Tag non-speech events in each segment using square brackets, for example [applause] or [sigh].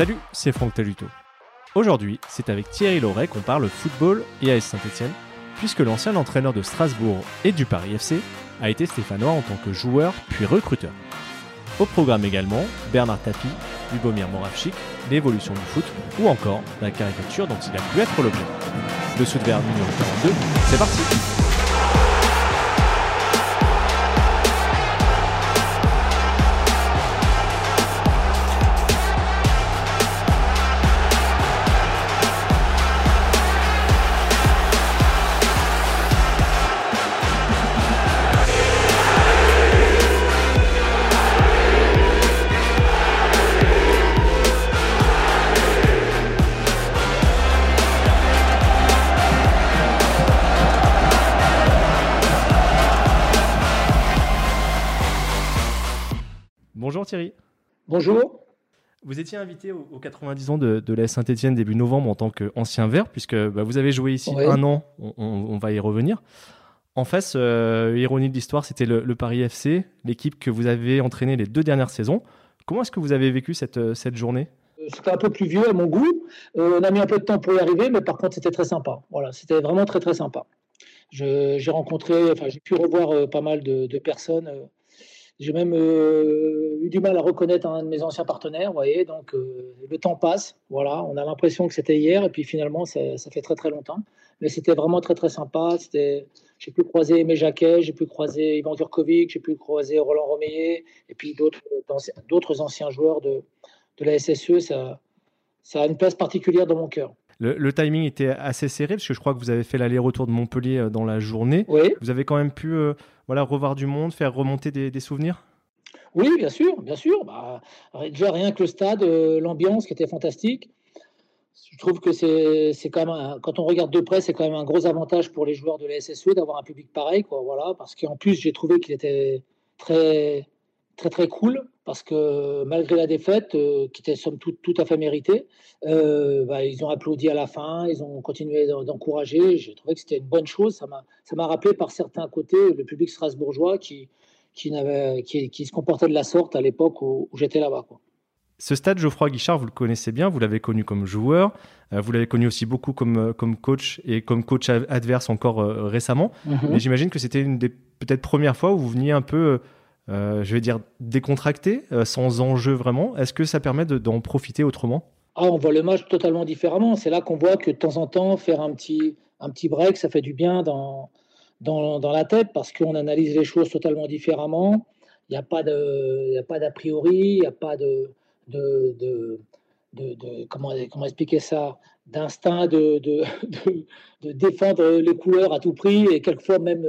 Salut, c'est Franck Taluto. Aujourd'hui, c'est avec Thierry Loret qu'on parle football et AS Saint-Etienne, puisque l'ancien entraîneur de Strasbourg et du Paris FC a été stéphanois en tant que joueur puis recruteur. Au programme également, Bernard Tapie, Lubomir Moravchik, l'évolution du foot ou encore la caricature dont il a pu être l'objet. Le Vert numéro 42, c'est parti Bonjour. Vous étiez invité aux, 90 ans de, la Saint-Etienne début novembre en tant qu'ancien vert, puisque bah, vous avez joué ici un an, on, va y revenir. En face, euh, ironie de l'histoire, c'était le, Paris FC, l'équipe que vous avez entraîné les deux dernières saisons. Comment est-ce que vous avez vécu cette, euh, cette journée? Euh, C'était un peu plus vieux à mon goût. on a mis un peu de temps pour y arriver, mais par contre, c'était très sympa. Voilà, c'était vraiment très très sympa. J'ai rencontré, enfin, j'ai pu revoir pas mal de, de personnes j'ai même euh, eu du mal à reconnaître un de mes anciens partenaires, vous voyez. Donc, euh, le temps passe. Voilà, on a l'impression que c'était hier, et puis finalement, ça, fait très très longtemps. Mais c'était vraiment très très sympa. J'ai pu croiser Aimé Jacquet, j'ai pu croiser Ivan Turkovic, j'ai pu croiser Roland Romeyer, et puis d'autres d'autres anciens joueurs de, de la SSE. Ça, ça a une place particulière dans mon cœur. Le, timing était assez serré parce que je crois que vous avez fait l'aller-retour de Montpellier euh, dans la journée. Oui. Vous avez quand même pu euh, voilà, revoir du monde, faire remonter des, souvenirs? Oui, bien sûr, bien sûr. Bah, déjà, rien que le stade, euh, l'ambiance qui était fantastique. Je trouve que c'est quand même, quand on regarde de près, c'est quand même un gros avantage pour les joueurs de la SSE d'avoir un public pareil. Quoi, voilà, parce qu'en plus, j'ai trouvé qu'il était très, très, très cool parce que malgré la défaite, euh, qui était somme toute tout à fait méritée, euh, bah, ils ont applaudi à la fin, ils ont continué d'encourager. J'ai trouvé que c'était une bonne chose. Ça m'a rappelé par certains côtés le public strasbourgeois qui, qui, qui, qui se comportait de la sorte à l'époque où, j'étais là-bas. Ce stade, Geoffroy Guichard, vous le connaissez bien, vous l'avez connu comme joueur, euh, vous l'avez connu aussi beaucoup comme, comme coach et comme coach adverse encore récemment. Mm-hmm. Mais j'imagine que c'était une des peut-être premières fois où vous veniez un peu euh, je vais dire, décontracté, euh, sans enjeu vraiment. Est-ce que ça permet d'en profiter autrement? Ah, On voit le match totalement différemment. C'est là qu'on voit que de temps en temps, faire un petit, un petit break, ça fait du bien dans, dans, dans la tête parce qu'on analyse les choses totalement différemment. Il n'y a pas d'a priori, il n'y a pas de, de, de, de, comment, comment expliquer ça? D'instinct de, [laughs] de, de, défendre les couleurs à tout prix et quelquefois même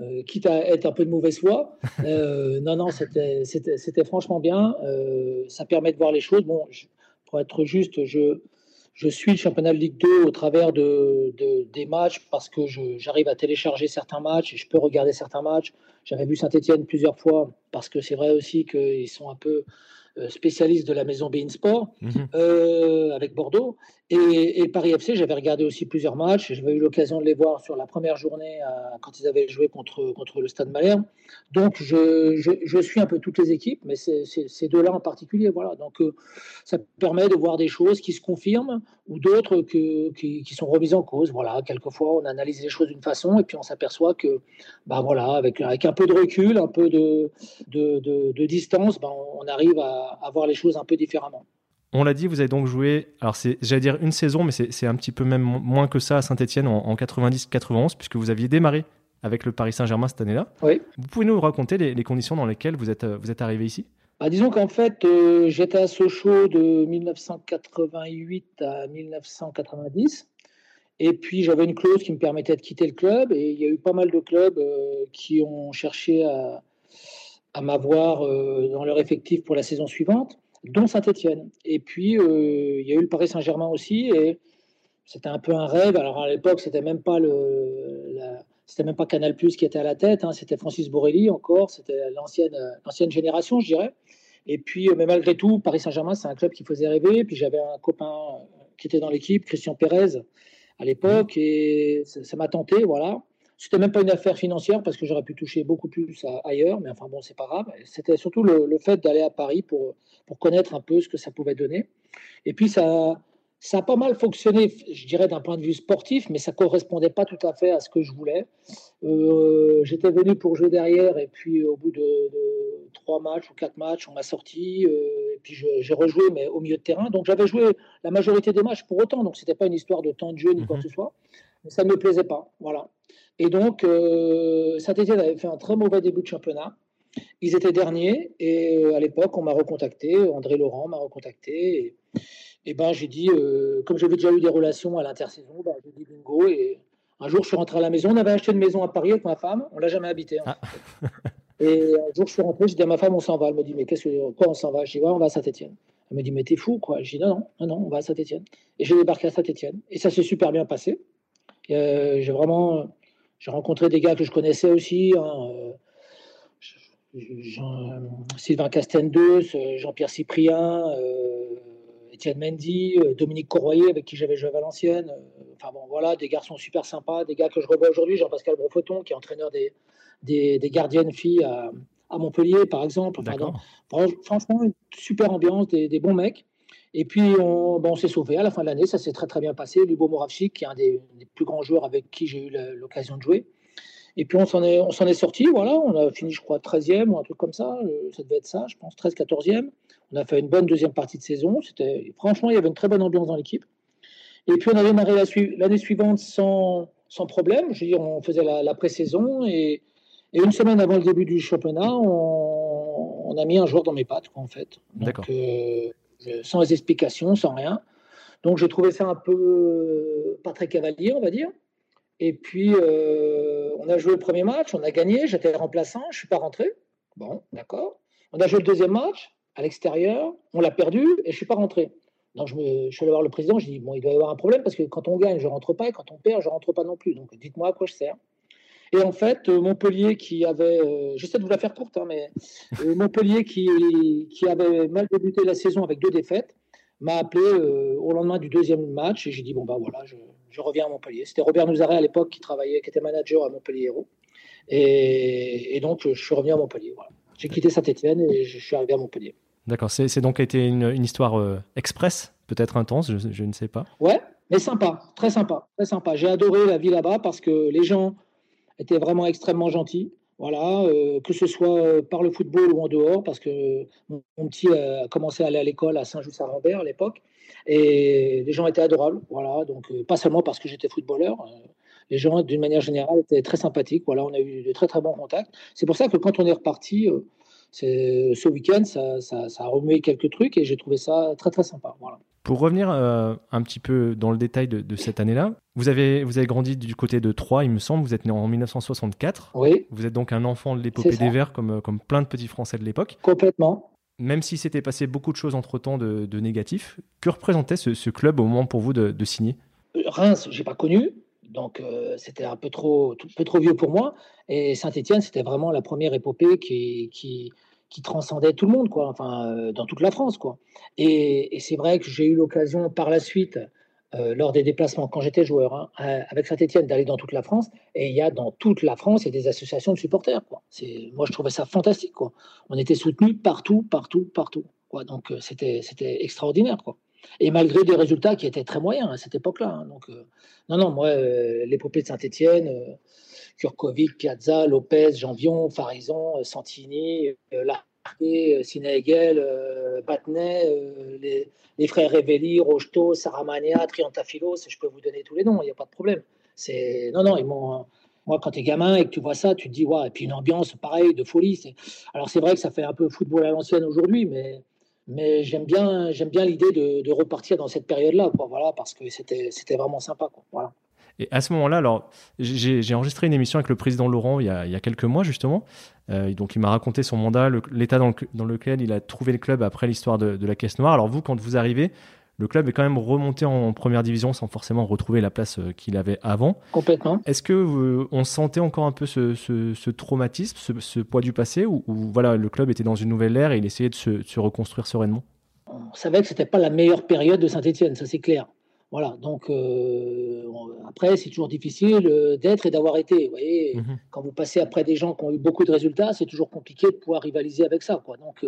euh, quitte à être un peu de mauvaise foi. [laughs] Euh, non, non, c'était franchement bien. Euh, ça permet de voir les choses. Bon, pour être juste, je, je suis le championnat de Ligue 2 au travers de, des matchs parce que j'arrive à télécharger certains matchs et je peux regarder certains matchs. J'avais vu Saint-Etienne plusieurs fois parce que c'est vrai aussi qu'ils sont un peu spécialiste de la maison Bein Sport mhm. euh, avec Bordeaux. Et, Paris FC, j'avais regardé aussi plusieurs matchs. J'avais eu l'occasion de les voir sur la première journée euh, quand ils avaient joué contre, contre le Stade Malherbe. Donc, je, je, suis un peu toutes les équipes, mais ces deux-là en particulier. Voilà. Donc, ça permet de voir des choses qui se confirment ou d'autres qui, qui, sont remises en cause. Voilà. Quelquefois, on analyse les choses d'une façon et puis on s'aperçoit que, bah voilà, avec, avec un peu de recul, un peu de, de, de, distance, bah, on arrive à à, voir les choses un peu différemment. On l'a dit, vous avez donc joué, alors c'est, j'allais dire une saison, mais c'est, un petit peu même moins que ça à Saint-Etienne en, 90-91, puisque vous aviez démarré avec le Paris Saint-Germain cette année-là. Oui. Vous pouvez nous raconter les, conditions dans lesquelles vous êtes, vous êtes arrivé ici? Bah, Disons qu'en fait, euh, j'étais à Sochaux de 1988 à 1990. Et puis j'avais une clause qui me permettait de quitter le club. Et il y a eu pas mal de clubs euh, qui ont cherché à, à m'avoir euh, dans leur effectif pour la saison suivante, dont Saint-Etienne. Et puis, euh, il y a eu le Paris Saint-Germain aussi, et c'était un peu un rêve. Alors à l'époque, c'était même pas le, c'était même pas Canal Plus qui était à la tête, hein. c'était Francis Borelli encore, c'était l'ancienne, l'ancienne génération, je dirais. Et puis, mais malgré tout, Paris Saint-Germain, c'est un club qui faisait rêver. Puis j'avais un copain qui était dans l'équipe, Christian Pérez, à l'époque, et ça m'a tenté, voilà. C'était même pas une affaire financière parce que j'aurais pu toucher beaucoup plus ailleurs, mais enfin bon, c'est pas grave. C'était surtout le, fait d'aller à Paris pour, pour connaître un peu ce que ça pouvait donner. Et puis ça, ça a pas mal fonctionné, je dirais, d'un point de vue sportif, mais ça correspondait pas tout à fait à ce que je voulais. Euh, j'étais venu pour jouer derrière, et puis au bout de, trois matchs ou quatre matchs, on m'a sorti, euh, et puis j'ai rejoué, mais au milieu de terrain. Donc j'avais joué la majorité des matchs pour autant, donc c'était pas une histoire de temps de jeu ni quoi que mhm. ce soit. Ça ne me plaisait pas, voilà. Et donc, euh, Saint-Etienne avait fait un très mauvais début de championnat. Ils étaient derniers et euh, à l'époque, on m'a recontacté, André Laurent m'a recontacté. Et, ben, j'ai dit, euh, comme j'avais déjà eu des relations à l'intersaison, ben, j'ai dit bingo. Et un jour, je suis rentré à la maison. On avait acheté une maison à Paris avec ma femme. On l'a jamais habité. Ah. et un jour, je suis rentré. Je dis à ma femme, on s'en va. Elle me dit, mais qu'est-ce que quoi, on s'en va? Je dis, ouais, on va à Saint-Etienne. Elle me dit, mais t'es fou, quoi. Dis, non, non, non, non, on va à Saint-Etienne. Et j'ai débarqué à Saint-Etienne. Et ça s'est super bien passé. J'ai vraiment j'ai rencontré des gars que je connaissais aussi, hein, euh, Sylvain Castendeux, Jean-Pierre Cyprien, euh, Étienne Mendy, euh, Dominique Corroyer, avec qui j'avais joué à Valenciennes. Enfin bon, voilà, des garçons super sympas, des gars que je revois aujourd'hui, Jean-Pascal Brofoton, qui est entraîneur des, des, gardiennes filles à, Montpellier, par exemple. franchement, une super ambiance, des, bons mecs. Et puis, on, bon, on s'est sauvé à la fin de l'année. Ça s'est très, très bien passé. Lubo Moravchik, qui est un des, plus grands joueurs avec qui j'ai eu l'occasion de jouer. Et puis, on s'en est, on s'en est sorti. Voilà, on a fini, je crois, 13e ou un truc comme ça. Euh, ça devait être ça, je pense, 13, 14e. On a fait une bonne deuxième partie de saison. C'était, franchement, il y avait une très bonne ambiance dans l'équipe. Et puis, on a démarré l'année suivante sans, sans problème. Je veux dire, on faisait la, pré-saison. Et, et, une semaine avant le début du championnat, on, a mis un joueur dans mes pattes, en fait. D'accord. Euh, sans explications, sans rien. Donc j'ai trouvé ça un peu euh, pas très cavalier, on va dire. Et puis euh, on a joué le premier match, on a gagné, j'étais remplaçant, je suis pas rentré. Bon, d'accord. On a joué le deuxième match à l'extérieur, on l'a perdu et je suis pas rentré. Donc je, me, je suis allé voir le président, je dis bon, il doit y avoir un problème parce que quand on gagne, je rentre pas et quand on perd, je rentre pas non plus. Donc dites-moi à quoi je sers. Et en fait, euh, Montpellier qui avait, euh, j'essaie de vous la faire courte, hein, mais euh, Montpellier qui, qui avait mal débuté la saison avec deux défaites, m'a appelé au lendemain du deuxième match et j'ai dit bon bah voilà, je, je reviens à Montpellier. C'était Robert Nouzaret à l'époque qui travaillait, qui était manager à Montpellier Hérault. Et, et, donc je suis revenu à Montpellier. Voilà. J'ai quitté Saint-Etienne et je suis arrivé à Montpellier. D'accord, c'est donc été une, une histoire express, peut-être intense, je, je, ne sais pas. Ouais, mais sympa, très sympa, très sympa. J'ai adoré la vie là-bas parce que les gens était vraiment extrêmement gentil. Voilà, euh, que ce soit euh, par le football ou en dehors, parce que mon, petit a commencé à aller à l'école à Saint-Just-à-Rambert à l'époque, et les gens étaient adorables. Voilà, donc euh, pas seulement parce que j'étais footballeur, les gens d'une manière générale étaient très sympathiques. Voilà, on a eu de très très bons contacts. C'est pour ça que quand on est reparti, ce week-end, ça, a remué quelques trucs et j'ai trouvé ça très très sympa. Voilà. Pour revenir euh, un petit peu dans le détail de, cette année-là, vous avez, vous avez grandi du côté de Troyes, il me semble. Vous êtes né en 1964. Oui. Vous êtes donc un enfant de l'épopée des Verts, comme, comme plein de petits Français de l'époque. Complètement. Même si s'était passé beaucoup de choses entre-temps de, de négatifs, que représentait ce, club au moment pour vous de, signer? Reims, j'ai pas connu. Donc euh, c'était un peu trop, un peu trop vieux pour moi. Et Saint-Étienne, c'était vraiment la première épopée qui, qui, qui transcendait tout le monde, quoi, enfin, euh, dans toute la France. Quoi. Et, c'est vrai que j'ai eu l'occasion par la suite, euh, lors des déplacements, quand j'étais joueur, hein, avec Saint-Etienne, d'aller dans toute la France. Et il y a dans toute la France, il y a des associations de supporters. Moi, je trouvais ça fantastique. On était soutenus partout, partout, partout. Quoi. Donc, euh, c'était, extraordinaire. Et malgré des résultats qui étaient très moyens à cette époque-là. Hein. Donc, non, non, moi, l'épopée de Saint-Etienne Kurkovic, Piazza, Lopez, Janvion, Farison, Santini, euh, Larquet, euh, Sinegel, euh, Batnet, les, frères Revelli, Rocheteau, Saramania, Triantafilos, je peux vous donner tous les noms, il n'y a pas de problème. C'est non, non. Moi, quand tu es gamin et que tu vois ça, tu te dis, ouais, et puis une ambiance pareille, de folie. Alors, c'est vrai que ça fait un peu football à l'ancienne aujourd'hui, mais, mais j'aime bien, bien l'idée de, repartir dans cette période-là, voilà, parce que c'était, c'était vraiment sympa. Et à ce moment-là, alors j'ai enregistré une émission avec le président Laurent il y a, quelques mois justement. Euh, donc il m'a raconté son mandat, l'état dans, lequel il a trouvé le club après l'histoire de, la Caisse Noire. Alors vous, quand vous arrivez, le club est quand même remonté en première division sans forcément retrouver la place euh, qu'il avait avant. Complètement. Est-ce que euh, on sentait encore un peu ce, traumatisme, ce, poids du passé, ou, voilà, le club était dans une nouvelle ère et il essayait de se, reconstruire sereinement? On savait que c'était pas la meilleure période de Saint-Etienne, ça c'est clair. Voilà, donc après, c'est toujours difficile d'être et d'avoir été. Vous voyez, mmh quand vous passez après des gens qui ont eu beaucoup de résultats, c'est toujours compliqué de pouvoir rivaliser avec ça. Quoi. Donc,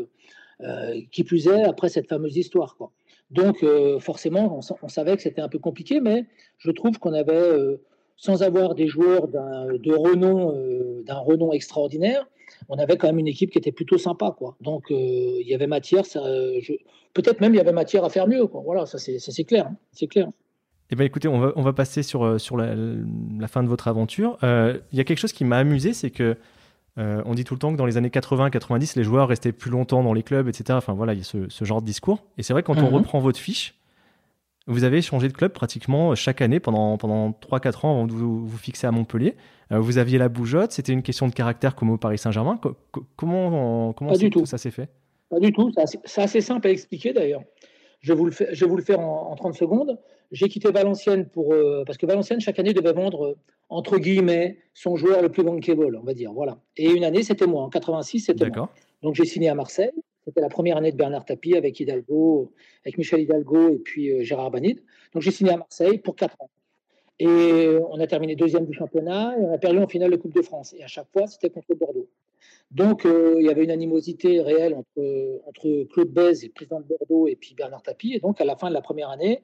qui plus est, après cette fameuse histoire. Quoi. Donc, forcément, on, savait que c'était un peu compliqué, mais je trouve qu'on avait, sans avoir des joueurs de renom, d'un renom extraordinaire, on avait quand même une équipe qui était plutôt sympa, quoi. Donc il y avait matière, peut-être même il y avait matière à faire mieux, quoi. Voilà, ça c'est clair, hein. c'est clair. Eh ben, écoutez, on va, on va passer sur, sur la, fin de votre aventure. Il y a quelque chose qui m'a amusé, c'est que on dit tout le temps que dans les années 80-90, les joueurs restaient plus longtemps dans les clubs, etc. Enfin voilà, il y a ce, genre de discours. Et c'est vrai, quand on mhm. reprend votre fiche, vous avez changé de club pratiquement chaque année pendant, pendant 3-4 ans avant de vous, vous fixer à Montpellier. Euh, vous aviez la bougeotte, c'était une question de caractère comme au Paris Saint-Germain. comment comment tout. ça s'est fait? Pas du tout, c'est assez, simple à expliquer d'ailleurs. Je, vous le fais, je vais vous le faire en, 30 secondes. J'ai quitté Valenciennes pour, euh, parce que Valenciennes, chaque année, devait vendre, euh, entre guillemets, son joueur le plus bankable, on va dire. Voilà. Et une année, c'était moi. En 86, c'était moi. Donc j'ai signé à Marseille. C'était la première année de Bernard Tapie avec Hidalgo, avec Michel Hidalgo et puis euh, Gérard Banide. Donc j'ai signé à Marseille pour 4 ans. Et on a terminé deuxième du championnat et on a perdu en finale de Coupe de France. Et à chaque fois, c'était contre Bordeaux. Donc euh, il y avait une animosité réelle entre, entre Claude Bèze, président de Bordeaux, et puis Bernard Tapie. Et donc à la fin de la première année,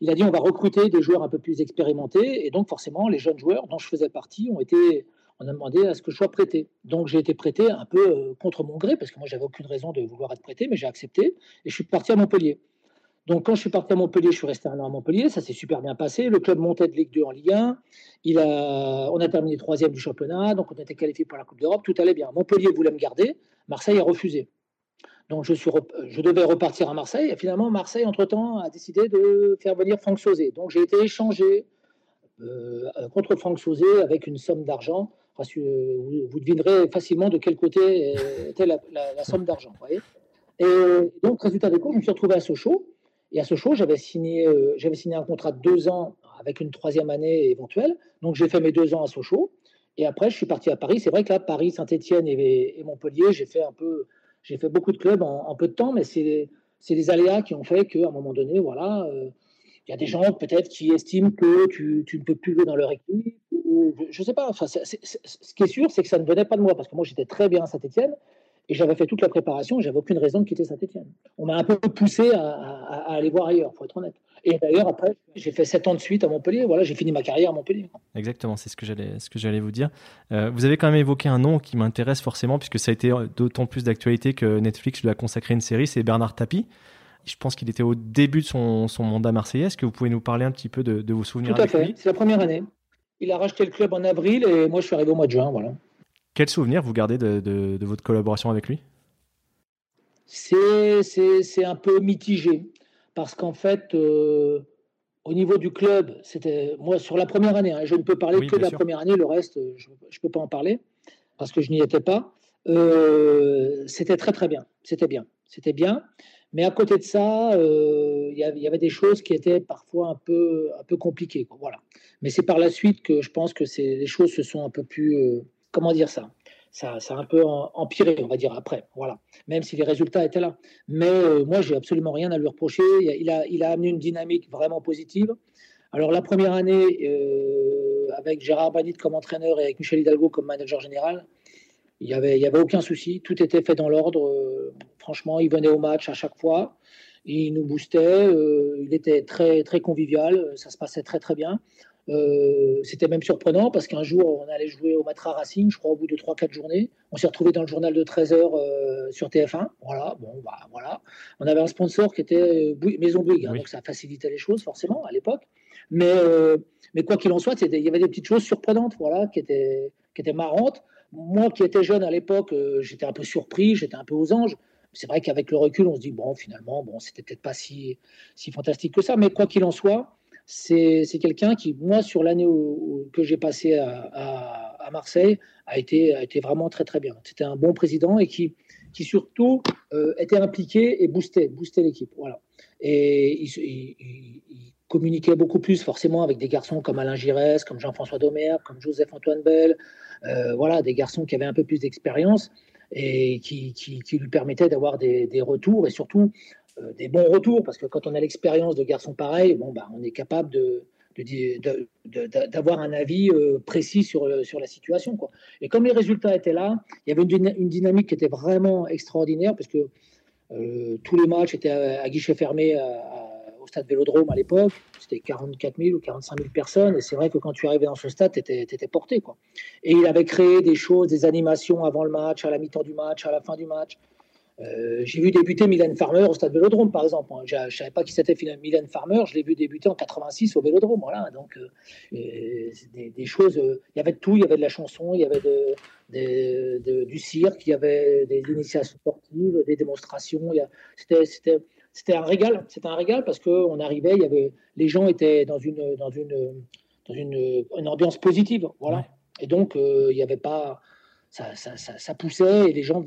il a dit on va recruter des joueurs un peu plus expérimentés. Et donc forcément, les jeunes joueurs dont je faisais partie ont été on a demandé à ce que je sois prêté. Donc j'ai été prêté un peu euh, contre mon gré, parce que moi j'avais aucune raison de vouloir être prêté, mais j'ai accepté et je suis parti à Montpellier. Donc quand je suis parti à Montpellier, je suis resté un an à Montpellier, ça s'est super bien passé. Le club montait de Ligue 2 en Ligue 1. Il a, on a terminé troisième du championnat, donc on était qualifié pour la Coupe d'Europe, tout allait bien. Montpellier voulait me garder, Marseille a refusé. Donc je, suis, je devais repartir à Marseille, et finalement Marseille, entre-temps, a décidé de faire venir Franck Sauzé. Donc j'ai été échangé euh, contre Franck Sauzé avec une somme d'argent vous, devinerez facilement de quel côté était la, somme d'argent. Et donc, résultat des cours, je me suis retrouvé à Sochaux. Et à Sochaux, j'avais signé, euh, j'avais signé un contrat de deux ans avec une troisième année éventuelle. Donc, j'ai fait mes deux ans à Sochaux. Et après, je suis parti à Paris. C'est vrai que là, Paris, Saint-Etienne et, Montpellier, j'ai fait un peu, j'ai fait beaucoup de clubs en, peu de temps, mais c'est, les aléas qui ont fait qu'à un moment donné, voilà, euh, il y a des gens peut-être qui estiment que tu, tu, ne peux plus jouer dans leur équipe je ne sais pas. Enfin, ce qui est sûr, c'est que ça ne venait pas de moi, parce que moi, j'étais très bien à Saint-Etienne, et j'avais fait toute la préparation, j'avais aucune raison de quitter Saint-Etienne. On m'a un peu poussé à, aller voir ailleurs, pour être honnête. Et d'ailleurs, après, j'ai fait sept ans de suite à Montpellier. Voilà, j'ai fini ma carrière à Montpellier. Exactement, c'est ce que j'allais, ce que j'allais vous dire. Euh, vous avez quand même évoqué un nom qui m'intéresse forcément, puisque ça a été d'autant plus d'actualité que Netflix lui a consacré une série, c'est Bernard Tapie. Je pense qu'il était au début de son, mandat marseillais. Est-ce que vous pouvez nous parler un petit peu de, vos souvenirs Tout à fait. C'est la première année. Il a racheté le club en avril et moi je suis arrivé au mois de juin. Voilà. Quel souvenir vous gardez de, votre collaboration avec lui? C'est un peu mitigé parce qu'en fait, euh, au niveau du club, c'était moi sur la première année, hein, je ne peux parler que de la première année, le reste, je ne peux pas en parler parce que je n'y étais pas. Euh, c'était très très bien, c'était bien, c'était bien. Mais à côté de ça, euh, il y, avait des choses qui étaient parfois un peu, un peu compliquées. Voilà. Mais c'est par la suite que je pense que les choses se sont un peu plus. Euh, comment dire ça ça, ça a un peu empiré, on va dire, après. Voilà. Même si les résultats étaient là. Mais euh, moi, j'ai absolument rien à lui reprocher. Il a, il a amené une dynamique vraiment positive. Alors, la première année, avec Gérard Banit comme entraîneur et avec Michel Hidalgo comme manager général, il n'y avait, il avait aucun souci. Tout était fait dans l'ordre. Franchement, il venait au match à chaque fois. Il nous boostait. Euh, il était très, très convivial. Ça se passait très, très bien. Euh, c'était même surprenant parce qu'un jour, on allait jouer au Matra Racing, je crois, au bout de 3-4 journées. On s'est retrouvé dans le journal de 13 heures euh, sur TF1. Voilà, bon, bah, voilà. On avait un sponsor qui était Maison Bouygues, hein, donc ça facilitait les choses, forcément, à l'époque. Mais, mais quoi qu'il en soit, il y avait des petites choses surprenantes, voilà, qui étaient, qui étaient marrantes. Moi qui étais jeune à l'époque, j'étais un peu surpris, j'étais un peu aux anges c'est vrai qu'avec le recul, on se dit, bon, finalement, bon, c'était peut-être pas si, si fantastique que ça, mais quoi qu'il en soit, c'est quelqu'un qui, moi, sur l'année que j'ai passé à, Marseille, a été, vraiment très, très bien. C'était un bon président et qui, surtout euh, était impliqué et boostait, boostait l'équipe. Voilà. Et il, communiquait beaucoup plus forcément avec des garçons comme Alain Giresse, comme Jean-François Domer, comme Joseph-Antoine Bell, euh, voilà, des garçons qui avaient un peu plus d'expérience et qui, lui permettait d'avoir des, des, retours et surtout des bons retours, parce que quand on a l'expérience de garçons pareils, bon, bah, on est capable de, d'avoir un avis précis sur, sur la situation. Quoi. Et comme les résultats étaient là, il y avait une, dynamique qui était vraiment extraordinaire, parce que tous les matchs étaient à, guichet fermé au stade Vélodrome à l'époque. C'était 44 000 ou 45 000 personnes. Et c'est vrai que quand tu arrivais dans ce stade, tu étais, étais, porté. Quoi. Et il avait créé des choses, des animations avant le match, à la mi-temps du match, à la fin du match. Euh, j'ai vu débuter Mylène Farmer au stade Vélodrome, par exemple. Je ne savais pas qui c'était Mylène Farmer. Je l'ai vu débuter en 86 au Vélodrome. Voilà. Donc, euh, des, choses. Euh, il y avait de tout. Il y avait de la chanson, il y avait de, du cirque, il y avait des initiations sportives, des démonstrations. C'était un régal. C'était un régal parce qu'on arrivait, il y avait, les gens étaient dans une, dans une, dans une, une ambiance positive. Voilà. Et donc, il n'y avait pas ça, poussait et les gens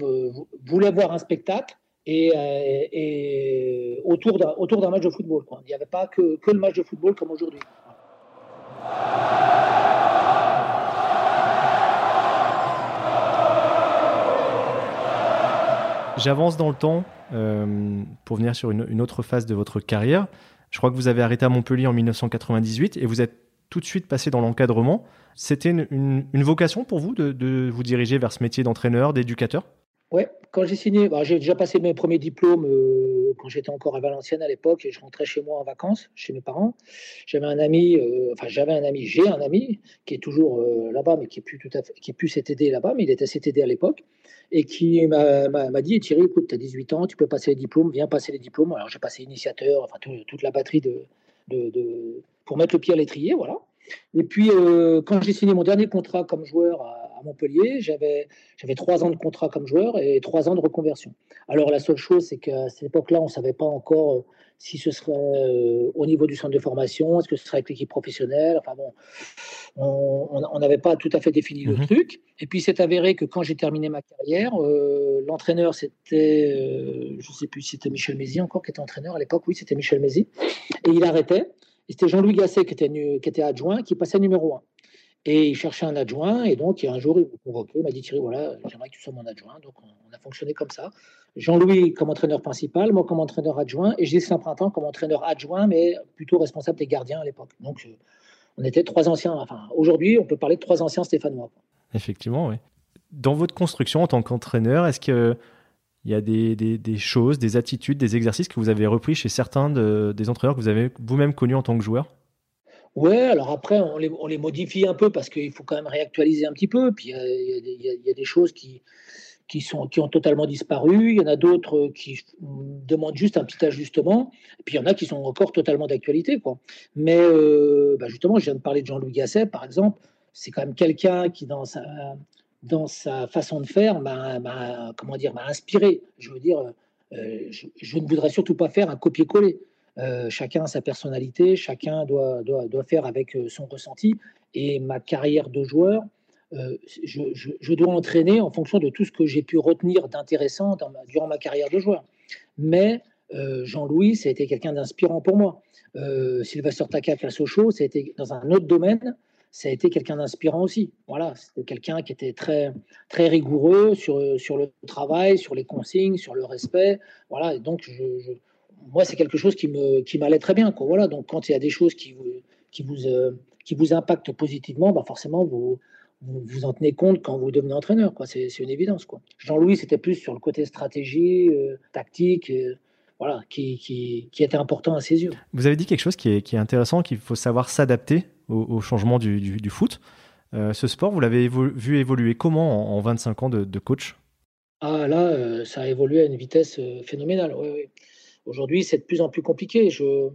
voulaient voir un spectacle et, euh, autour d'un match de football. Il n'y avait pas que, le match de football comme aujourd'hui. J'avance dans le temps euh, pour venir sur une, autre phase de votre carrière. Je crois que vous avez arrêté à Montpellier en 1998 et vous êtes tout de suite passé dans l'encadrement. C'était une, vocation pour vous de, vous diriger vers ce métier d'entraîneur, d'éducateur? Ouais, quand j'ai signé, bah, j'ai déjà passé mes premiers diplômes euh, quand j'étais encore à Valenciennes à l'époque et je rentrais chez moi en vacances, chez mes parents. J'avais un ami, euh, enfin j'avais un ami, j'ai un ami qui est toujours euh, là-bas, mais qui est plus tout à fait, qui est plus CTD là-bas, mais il était CTD à l'époque et qui m'a dit Thierry, écoute, tu as 18 ans, tu peux passer les diplômes, viens passer les diplômes. Alors j'ai passé initiateur, enfin toute la batterie de, de, pour mettre le pied à l'étrier, voilà. Et puis, euh, quand j'ai signé mon dernier contrat comme joueur à, Montpellier, j'avais trois ans de contrat comme joueur et trois ans de reconversion. Alors, la seule chose, c'est qu'à cette époque-là, on ne savait pas encore euh, si ce serait euh, au niveau du centre de formation, est-ce que ce serait avec l'équipe professionnelle? Enfin bon, on n'avait pas tout à fait défini le mhm. truc. Et puis, c'est avéré que quand j'ai terminé ma carrière, l'entraîneur, c'était, je ne sais plus si c'était Michel Mézi encore qui était entraîneur à l'époque. Oui, c'était Michel Mézi. Et il arrêtait c'était Jean-Louis Gasset qui était, qui était adjoint, qui passait numéro un. Et il cherchait un adjoint, et donc un jour, il m'a convoqué, il m'a dit Thierry, voilà, j'aimerais que tu sois mon adjoint. Donc on, a fonctionné comme ça. Jean-Louis comme entraîneur principal, moi comme entraîneur adjoint, et Gilles Saint-Printemps comme entraîneur adjoint, mais plutôt responsable des gardiens à l'époque. Donc euh, on était trois anciens, enfin aujourd'hui, on peut parler de trois anciens stéphanois. Effectivement, oui. Dans votre construction en tant qu'entraîneur, est-ce que il y a des, choses, des attitudes, des exercices que vous avez repris chez certains des entraîneurs que vous avez vous-même connus en tant que joueur? Ouais, alors après, on les, modifie un peu parce qu'il faut quand même réactualiser un petit peu. Puis il y, a des choses qui, qui, sont, qui ont totalement disparu. Il y en a d'autres qui demandent juste un petit ajustement. Et puis il y en a qui sont encore totalement d'actualité. Mais euh, bah, justement, je viens de parler de Jean-Louis Gasset, par exemple. C'est quand même quelqu'un qui, dans sa, dans sa façon de faire, m'a, inspiré. Je veux dire, euh, je, ne voudrais surtout pas faire un copier-coller. Euh, chacun a sa personnalité, chacun doit, doit, doit, faire avec euh, son ressenti. Et ma carrière de joueur, je, je, dois entraîner en fonction de tout ce que j'ai pu retenir d'intéressant durant ma carrière de joueur. Mais Jean-Louis, ça a été quelqu'un d'inspirant pour moi. Sylvester Takak à ça a été dans un autre domaine ça a été quelqu'un d'inspirant aussi. Voilà, c'était quelqu'un qui était très, très rigoureux sur, sur le travail, sur les consignes, sur le respect. Voilà, donc je, moi, c'est quelque chose qui me qui m'allait très bien. Quoi. Voilà, donc quand il y a des choses qui vous qui vous euh, qui vous impactent positivement, bah forcément vous, vous en tenez compte quand vous devenez entraîneur. Quoi. C'est, une évidence. Quoi. Jean-Louis, c'était plus sur le côté stratégie, euh, tactique. Euh, voilà, qui, qui, qui, était important à ses yeux. Vous avez dit quelque chose qui est, qui est intéressant, qu'il faut savoir s'adapter au, changement du, foot. Euh, ce sport, vous l'avez vu évoluer comment en, 25 ans de, coach? Ah là, ça a évolué à une vitesse phénoménale. Aujourd'hui, c'est de plus en plus compliqué. Je,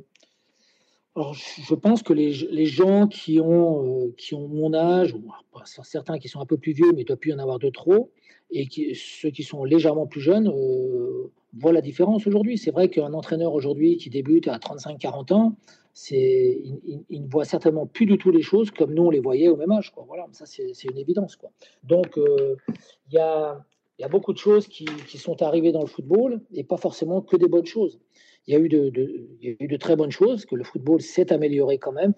je pense que les, gens qui ont, qui ont mon âge, ou certains qui sont un peu plus vieux, mais il ne doit plus y en avoir de trop, et ceux qui sont légèrement plus jeunes voient la différence aujourd'hui. C'est vrai qu'un entraîneur aujourd'hui qui débute à 35-40 ans, c'est, il, ne voit certainement plus du tout les choses comme nous on les voyait au même âge. Voilà, ça c'est, une évidence. Donc euh, il y, a, y, a, beaucoup de choses qui, sont arrivées dans le football et pas forcément que des bonnes choses. Il y a eu de, il très bonnes choses, que le football s'est amélioré quand même.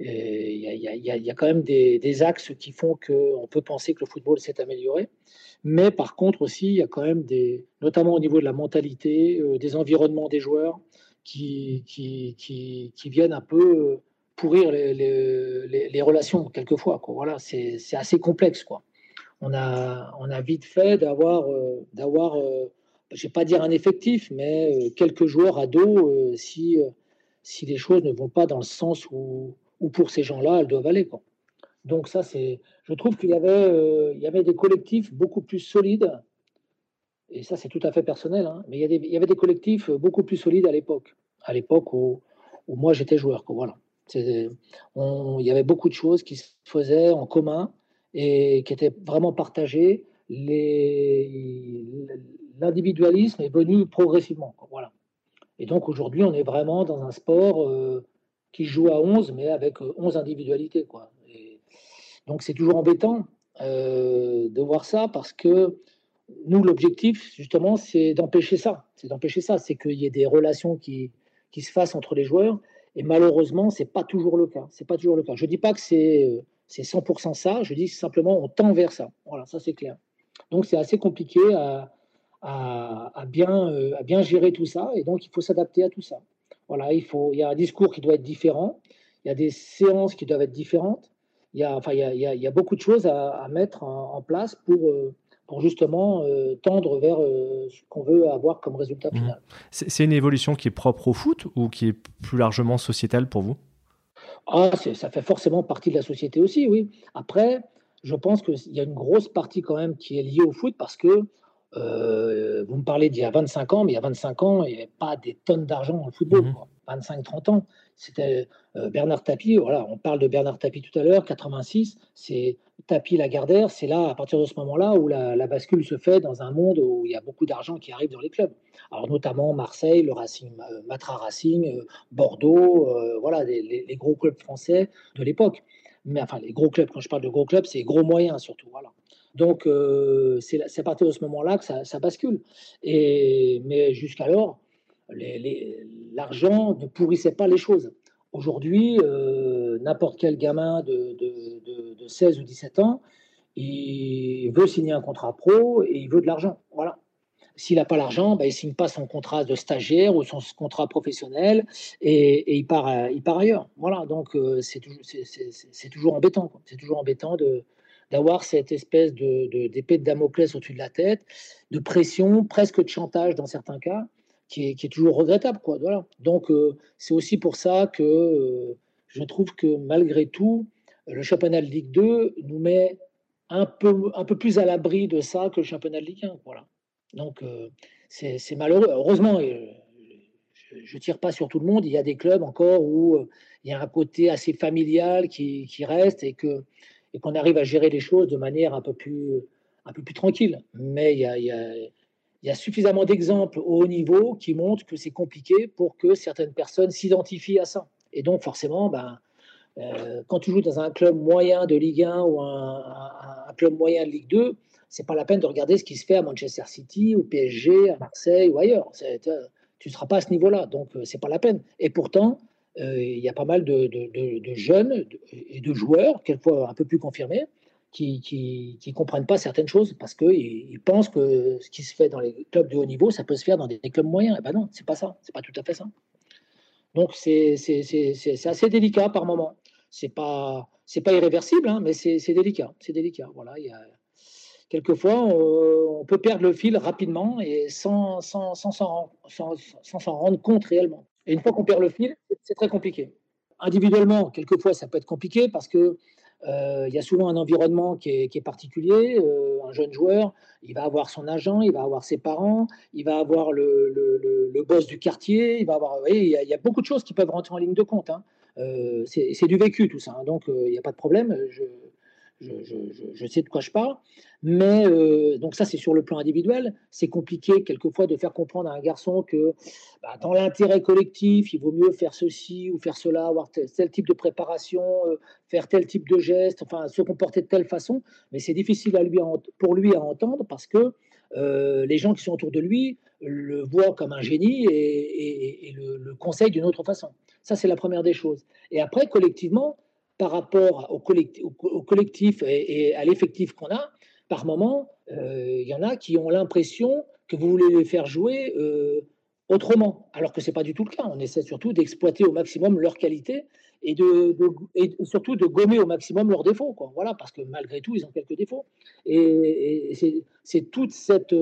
Il y, a quand même des, axes qui font qu'on peut penser que le football s'est amélioré. Mais par contre aussi, il y a quand même des, notamment au niveau de la mentalité, euh, des environnements des joueurs qui, viennent un peu pourrir les, relations quelquefois. Voilà, c'est assez complexe. Quoi. On, a, on a vite fait d'avoir, euh, d'avoir euh, je ne vais pas dire un effectif, mais quelques joueurs à dos si, si les choses ne vont pas dans le sens où, ou pour ces gens-là, elles doivent aller. Quoi. Donc ça, c'est, je trouve qu'il y avait, euh, il y avait des collectifs beaucoup plus solides, et ça c'est tout à fait personnel, hein, mais il y, il y, avait des collectifs beaucoup plus solides à l'époque, à l'époque où, où, moi j'étais joueur. Quoi, voilà. Il y avait beaucoup de choses qui se faisaient en commun et qui étaient vraiment partagées. Les, l'individualisme est venu progressivement. Voilà. Et donc aujourd'hui, on est vraiment dans un sport euh, qui joue à 11, mais avec 11 euh, individualités. Quoi. donc c'est toujours embêtant euh, de voir ça parce que nous, l'objectif, justement, c'est d'empêcher ça. C'est d'empêcher ça. C'est qu'il y ait des relations qui, qui se fassent entre les joueurs. Et malheureusement, c'est pas toujours le cas. C'est pas toujours le cas. Je dis pas que c'est c'est 100% ça. Je dis simplement on tend vers ça. Voilà, ça c'est clair. Donc c'est assez compliqué à, à, à bien, à bien gérer tout ça. Et donc il faut s'adapter à tout ça. Voilà, il, faut, il y a un discours qui doit être différent, il y a des séances qui doivent être différentes, il y a, enfin, il y a, il y a beaucoup de choses à, mettre en, place pour, euh, pour justement euh, tendre vers euh, ce qu'on veut avoir comme résultat mmh. final. C'est une évolution qui est propre au foot ou qui est plus largement sociétale pour vous? Ah, Ça fait forcément partie de la société aussi, oui. Après, je pense qu'il y a une grosse partie quand même qui est liée au foot parce que euh, vous me parlez d'il y a 25 ans, mais il y a 25 ans, il n'y avait pas des tonnes d'argent dans le football. 25-30 mmh ans. C'était euh, Bernard Tapie. Voilà, on parle de Bernard Tapie tout à l'heure, 86. C'est Tapie Lagardère. C'est là, à partir de ce moment-là, où la, bascule se fait dans un monde où il y a beaucoup d'argent qui arrive dans les clubs. Alors notamment Marseille, le Racing, euh, Matra Racing, Bordeaux, voilà, les, les, gros clubs français de l'époque. Mais enfin, les gros clubs. Quand je parle de gros clubs, c'est gros moyens surtout. Voilà. Donc, euh, c'est à partir de ce moment-là que ça, bascule. Et, mais jusqu'alors, l'argent ne pourrissait pas les choses. Aujourd'hui, euh, n'importe quel gamin de, 16 ou 17 ans, il veut signer un contrat pro et il veut de l'argent. Voilà. S'il n'a pas l'argent, ben, il ne signe pas son contrat de stagiaire ou son contrat professionnel et, il, part, il part ailleurs. Voilà, donc euh, c'est toujours, embêtant. C'est toujours embêtant de, d'avoir cette espèce de, d'épée de, Damoclès au-dessus de la tête, de pression, presque de chantage dans certains cas, qui est, toujours regrettable. Quoi. Donc euh, c'est aussi pour ça que euh, je trouve que malgré tout, le championnat de Ligue 2 nous met un peu, un peu plus à l'abri de ça que le championnat de Ligue 1. Voilà. Donc euh, c'est, malheureux. Heureusement, je ne tire pas sur tout le monde. Il y a des clubs encore où il y a un côté assez familial qui, qui reste et que et qu'on arrive à gérer les choses de manière un peu plus, tranquille. Mais il y a, suffisamment d'exemples au haut niveau qui montrent que c'est compliqué pour que certaines personnes s'identifient à ça. Et donc, forcément, ben, euh, quand tu joues dans un club moyen de Ligue 1 ou un, un, club moyen de Ligue 2, c'est pas la peine de regarder ce qui se fait à Manchester City, au PSG, à Marseille ou ailleurs. Tu ne seras pas à ce niveau-là, donc euh, c'est pas la peine. Et pourtant, euh, il y a pas mal de, jeunes et de joueurs, quelquefois un peu plus confirmés, qui ne comprennent pas certaines choses parce qu'ils ils pensent que ce qui se fait dans les clubs de haut niveau, ça peut se faire dans des, clubs moyens. Et ben non, c'est pas ça, c'est pas tout à fait ça. Donc c'est assez délicat par moment. C'est pas pas irréversible, hein, mais c'est délicat, c'est délicat. Voilà, quelquefois on, peut perdre le fil rapidement et sans s'en rendre compte réellement. Et une fois qu'on perd le fil, c'est très compliqué. Individuellement, quelquefois, ça peut être compliqué parce que euh, il y a souvent un environnement qui est, particulier. Euh, un jeune joueur, il va avoir son agent, il va avoir ses parents, il va avoir le, boss du quartier, il va avoir. il, y a, beaucoup de choses qui peuvent rentrer en ligne de compte. Hein. Euh, c'est du vécu tout ça, hein. donc il n'y a pas de problème. Je, sais de quoi je parle. Mais euh, donc ça, c'est sur le plan individuel. C'est compliqué quelquefois de faire comprendre à un garçon que bah, dans l'intérêt collectif, il vaut mieux faire ceci ou faire cela, avoir tel, type de préparation, euh, faire tel type de geste, enfin se comporter de telle façon. Mais c'est difficile à lui pour lui à entendre parce que euh, les gens qui sont autour de lui le voient comme un génie et, le, le conseillent d'une autre façon. Ça, c'est la première des choses. Et après, collectivement, par rapport au collectif, et, à l'effectif qu'on a, par moment, euh, il y en a qui ont l'impression que vous voulez les faire jouer euh, autrement, alors que ce n'est pas du tout le cas. On essaie surtout d'exploiter au maximum leur qualité et, de, et surtout de gommer au maximum leurs défauts. Voilà, parce que malgré tout, ils ont quelques défauts. Et, c'est toute cette,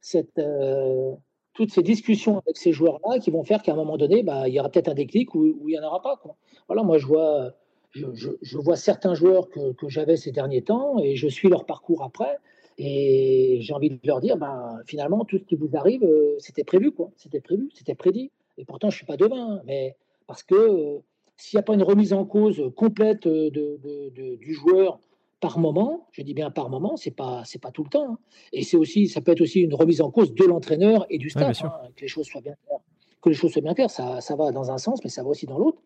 cette, euh, toutes ces discussions avec ces joueurs-là qui vont faire qu'à un moment donné, bah, il y aura peut-être un déclic ou, il n'y en aura pas. Voilà, moi, je vois, je, je, vois certains joueurs que, que j'avais ces derniers temps et je suis leur parcours après. Et j'ai envie de leur dire, bah, finalement, tout ce qui vous arrive, euh, c'était prévu, quoi. C'était prévu, c'était prédit. Et pourtant, je ne suis pas devin, mais parce que euh, s'il n'y a pas une remise en cause complète de, de, du joueur par moment, je dis bien par moment, c'est pas c'est pas tout le temps. Hein. Et c'est aussi, ça peut être aussi une remise en cause de l'entraîneur et du staff, hein, que les choses soient bien claires. Que les choses soient bien claires, ça, va dans un sens, mais ça va aussi dans l'autre.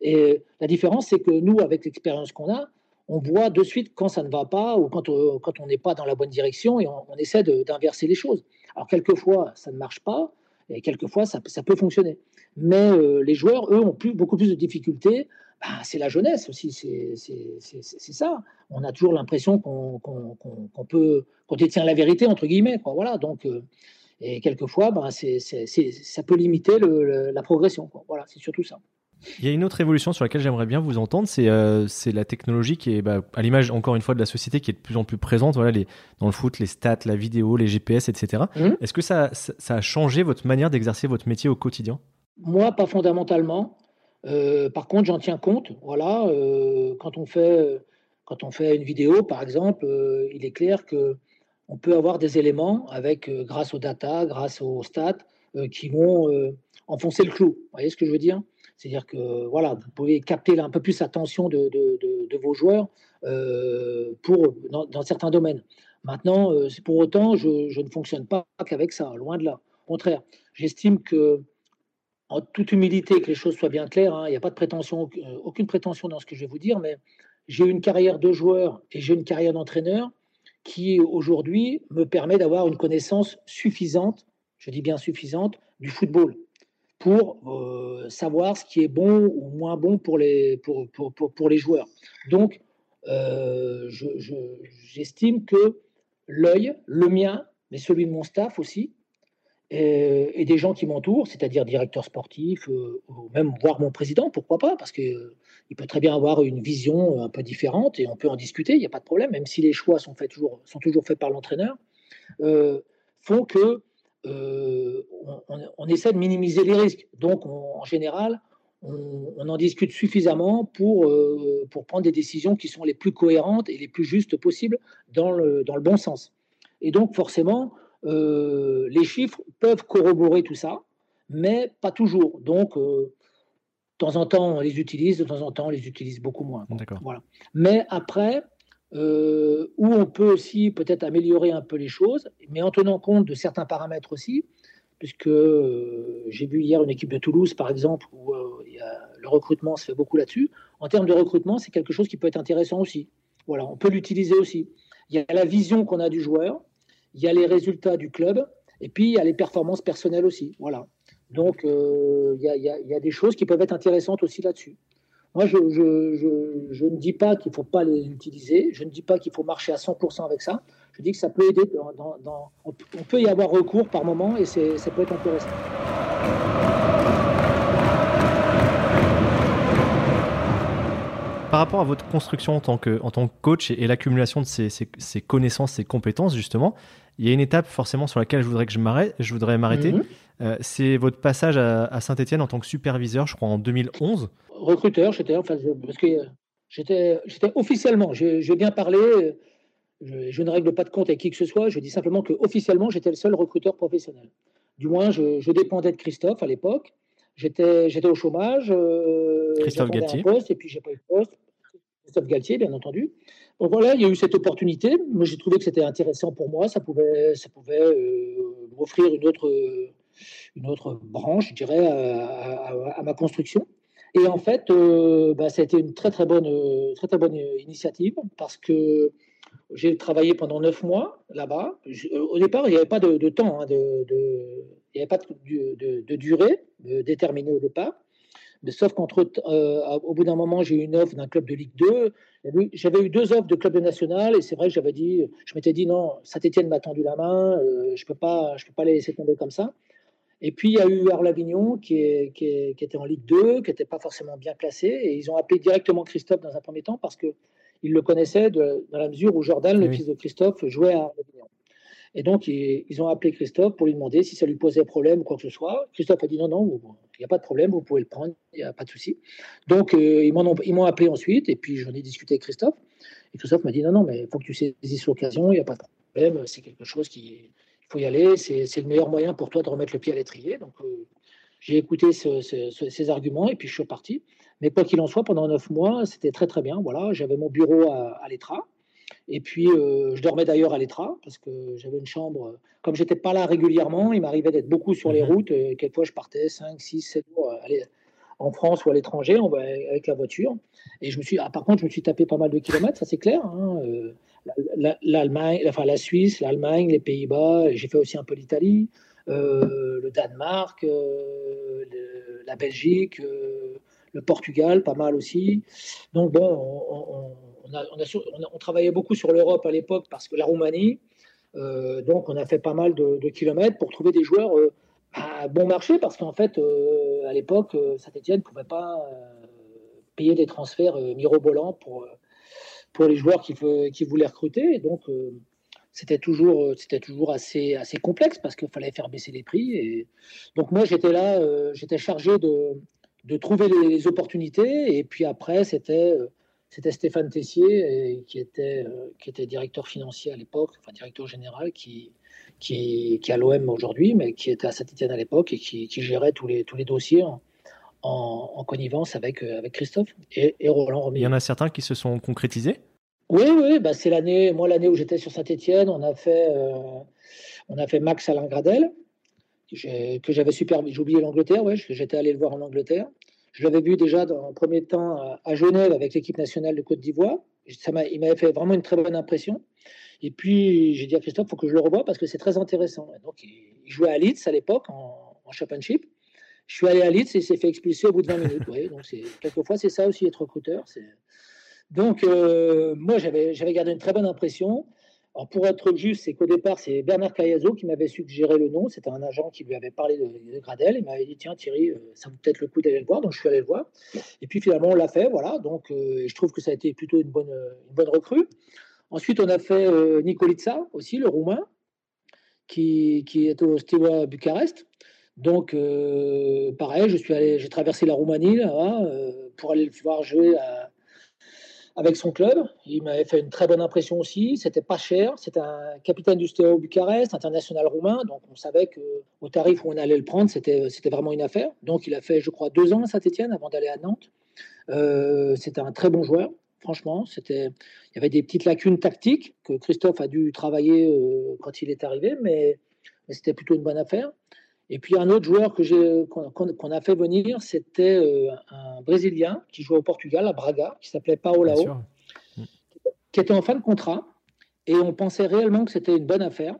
Et la différence, c'est que nous, avec l'expérience qu'on a, on voit de suite quand ça ne va pas ou quand, euh, on n'est pas dans la bonne direction et on, essaie d'inverser les choses. Alors quelquefois ça ne marche pas et quelquefois ça, ça peut fonctionner. Mais euh, les joueurs, eux, ont beaucoup plus de difficultés. Ben, c'est la jeunesse aussi, c'est ça. On a toujours l'impression qu'on détient la vérité entre guillemets. Voilà, donc euh, et quelquefois, ben, ça peut limiter la progression. Voilà, c'est surtout ça. Il y a une autre évolution sur laquelle j'aimerais bien vous entendre, c'est euh, la technologie qui est, bah, à l'image encore une fois de la société, qui est de plus en plus présente. Voilà, les, dans le foot, les stats, la vidéo, les GPS, etc. Mmh. Est-ce que ça, ça, a changé votre manière d'exercer votre métier au quotidien? Moi, pas fondamentalement. Euh, par contre, j'en tiens compte. Voilà, euh, quand on fait quand on fait une vidéo, par exemple, il est clair que on peut avoir des éléments avec, grâce aux data, grâce aux stats, qui vont enfoncer le clou. Vous voyez ce que je veux dire? C'est-à-dire que voilà, vous pouvez capter un peu plus l'attention de, vos joueurs euh, pour, dans, certains domaines. Maintenant, euh, pour autant, je, ne fonctionne pas qu'avec ça, loin de là. Au contraire, j'estime que, en toute humilité, que les choses soient bien claires, hein, il n'y a pas de prétention, euh, aucune prétention dans ce que je vais vous dire, mais j'ai une carrière de joueur et j'ai une carrière d'entraîneur qui aujourd'hui me permet d'avoir une connaissance suffisante, je dis bien suffisante, du football pour euh, savoir ce qui est bon ou moins bon pour les, pour, pour, pour, les joueurs. Donc, euh, j'estime que l'œil, le mien, mais celui de mon staff aussi, et, des gens qui m'entourent, c'est-à-dire directeur sportif, euh, ou même voir mon président, pourquoi pas, parce qu'il il peut très bien avoir une vision un peu différente et on peut en discuter, il n'y a pas de problème, même si les choix sont, faits toujours, sont toujours faits par l'entraîneur, font que euh, on, essaie de minimiser les risques. Donc, en général, on, en discute suffisamment pour, euh, pour prendre des décisions qui sont les plus cohérentes et les plus justes possibles dans le, dans le bon sens. Et donc, forcément, euh, les chiffres peuvent corroborer tout ça, mais pas toujours. Donc, de temps en temps, on les utilise, de temps en temps, on les utilise beaucoup moins. Voilà. Mais après, euh, où on peut aussi peut-être améliorer un peu les choses, mais en tenant compte de certains paramètres aussi, puisque euh, j'ai vu hier une équipe de Toulouse, par exemple, où euh, le recrutement se fait beaucoup là-dessus. En termes de recrutement, c'est quelque chose qui peut être intéressant aussi. Voilà, on peut l'utiliser aussi. Il y a la vision qu'on a du joueur, il y a les résultats du club, et puis il y a les performances personnelles aussi. Voilà. Donc, il y, il y a des choses qui peuvent être intéressantes aussi là-dessus. Moi, je, ne dis pas qu'il ne faut pas les utiliser, je ne dis pas qu'il faut marcher à 100% avec ça. Je dis que ça peut aider, on peut y avoir recours par moment et ça peut être intéressant. Par rapport à votre construction en tant que, en tant que coach et, l'accumulation de ces, connaissances, ces compétences, justement, il y a une étape forcément sur laquelle je voudrais que je m'arrête, je voudrais m'arrêter. Mhm. Euh, c'est votre passage à, Saint-Etienne en tant que superviseur, je crois, en 2011. Recruteur, j'étais, enfin, parce que j'étais, j'étais officiellement, je, vais bien parler, je, ne règle pas de compte avec qui que ce soit, je dis simplement que officiellement, j'étais le seul recruteur professionnel. Du moins, je, dépendais de Christophe à l'époque. J'étais, j'étais au chômage. Euh, Christophe poste, et puis j'ai pas eu de poste. Christophe Galtier, bien entendu. Donc voilà, il y a eu cette opportunité. Moi, j'ai trouvé que c'était intéressant pour moi. Ça pouvait, ça pouvait euh, m'offrir une autre, une autre branche, je dirais, à, ma construction. Et en fait, euh, bah, ça a été une très très bonne, très très bonne initiative parce que j'ai travaillé pendant neuf mois là-bas. Au départ, il n'y avait pas de, temps, hein, de, il n'y avait pas de, durée déterminée au départ. Mais sauf qu'entre au bout d'un moment, j'ai eu une offre d'un club de Ligue 2. J'avais eu deux offres de club de national et c'est vrai que j'avais dit, je m'étais dit non, Saint-Etienne m'a tendu la main, je ne peux, pas, je peux pas les laisser tomber comme ça. Et puis, il y a eu Arles-Avignon qui, qui, était en Ligue 2, qui n'était pas forcément bien placé. Et ils ont appelé directement Christophe dans un premier temps parce qu'ils le connaissaient dans la mesure où Jordan, le fils de Christophe, jouait à Arles-Avignon. Et donc, ils, ont appelé Christophe pour lui demander si ça lui posait problème ou quoi que ce soit. Christophe a dit non, non, il n'y a pas de problème, vous pouvez le prendre, il n'y a pas de souci. Donc, euh, ils m'ont appelé ensuite, et puis j'en ai discuté avec Christophe. Et Christophe m'a dit non, non, mais il faut que tu saisisses l'occasion, il n'y a pas de problème, c'est quelque chose qui, faut y aller, c'est le meilleur moyen pour toi de remettre le pied à l'étrier. Donc, euh, j'ai écouté ces arguments et puis je suis parti. Mais quoi qu'il en soit, pendant neuf mois, c'était très très bien. Voilà, j'avais mon bureau à, à. Et puis, euh, je dormais d'ailleurs à l'Etra parce que j'avais une chambre. Comme j'étais pas là régulièrement, il m'arrivait d'être beaucoup sur les mhm. routes. Et quelquefois, je partais 5, 6, 7 jours en France ou à l'étranger avec la voiture. Et je me suis, ah, par contre, je me suis tapé pas mal de kilomètres, ça c'est clair. Hein, euh, l'Allemagne, enfin la Suisse, l'Allemagne, les Pays-Bas, j'ai fait aussi un peu l'Italie, euh, le Danemark, euh, la Belgique, le Portugal, pas mal aussi. Donc bon, on, on, travaillait beaucoup sur l'Europe à l'époque parce que la Roumanie, donc on a fait pas mal de, kilomètres pour trouver des joueurs à bon marché parce qu'en fait, à l'époque, Saint-Etienne ne pouvait pas payer des transferts mirobolants pour pour les joueurs qui, qui voulaient recruter. donc, euh, c'était toujours, euh, c'était toujours assez, assez complexe parce qu'il fallait faire baisser les prix. Et donc, moi, j'étais là, euh, j'étais chargé de, de trouver les, opportunités. Et puis après, c'était, c'était Stéphane Tessier qui, était, qui était directeur financier à l'époque, enfin directeur général, qui, qui, qui est à l'OM aujourd'hui, mais qui était à Saint-Etienne à l'époque et qui, qui, gérait tous les, tous les dossiers en, en, connivence avec, euh, avec Christophe et, Roland Romilly. Il y en a certains qui se sont concrétisés? Oui, oui, bah c'est l'année, moi l'année où j'étais sur Saint-Etienne, on a fait, euh, on a fait Max Alain Gradel, que j'avais super, j'ai oublié l'Angleterre, ouais, j'étais allé le voir en Angleterre. Je l'avais vu déjà dans un premier temps à Genève avec l'équipe nationale de Côte d'Ivoire. il m'avait fait vraiment une très bonne impression. Et puis j'ai dit à Christophe, il faut que je le revoie parce que c'est très intéressant. donc il jouait à Leeds à l'époque en, championship. Je suis allé à Leeds et s'est fait expulser au bout de 20 minutes. donc quelquefois, c'est ça aussi être recruteur. Donc, euh, moi, j'avais gardé une très bonne impression. Alors, pour être juste, c'est qu'au départ, c'est Bernard Cayazo qui m'avait suggéré le nom. C'était un agent qui lui avait parlé de, Gradel. Il m'avait dit Tiens, Thierry, euh, ça vaut peut-être le coup d'aller le voir. Donc, je suis allé le voir. Et puis, finalement, on l'a fait. Voilà. Donc, euh, je trouve que ça a été plutôt une bonne, une bonne recrue. Ensuite, on a fait Nicolica aussi, le Roumain, qui, qui est au Steaua Bucarest. Donc, euh, pareil, j'ai traversé la Roumanie euh, pour aller le voir jouer avec son club. Il m'avait fait une très bonne impression aussi. C'était pas cher. C'était un capitaine du Steaua Bucarest, international roumain. Donc, on savait que au tarif où on allait le prendre, c'était, vraiment une affaire. Donc, il a fait, je crois, deux ans à Saint-Etienne avant d'aller à Nantes. Euh, c'était un très bon joueur. Franchement, c'était, il y avait des petites lacunes tactiques que Christophe a dû travailler quand il est arrivé, mais c'était plutôt une bonne affaire. Et puis un autre joueur que qu'on, a fait venir, c'était euh, un Brésilien qui jouait au Portugal, à Braga, qui s'appelait Paolao, qui était en fin de contrat. Et on pensait réellement que c'était une bonne affaire.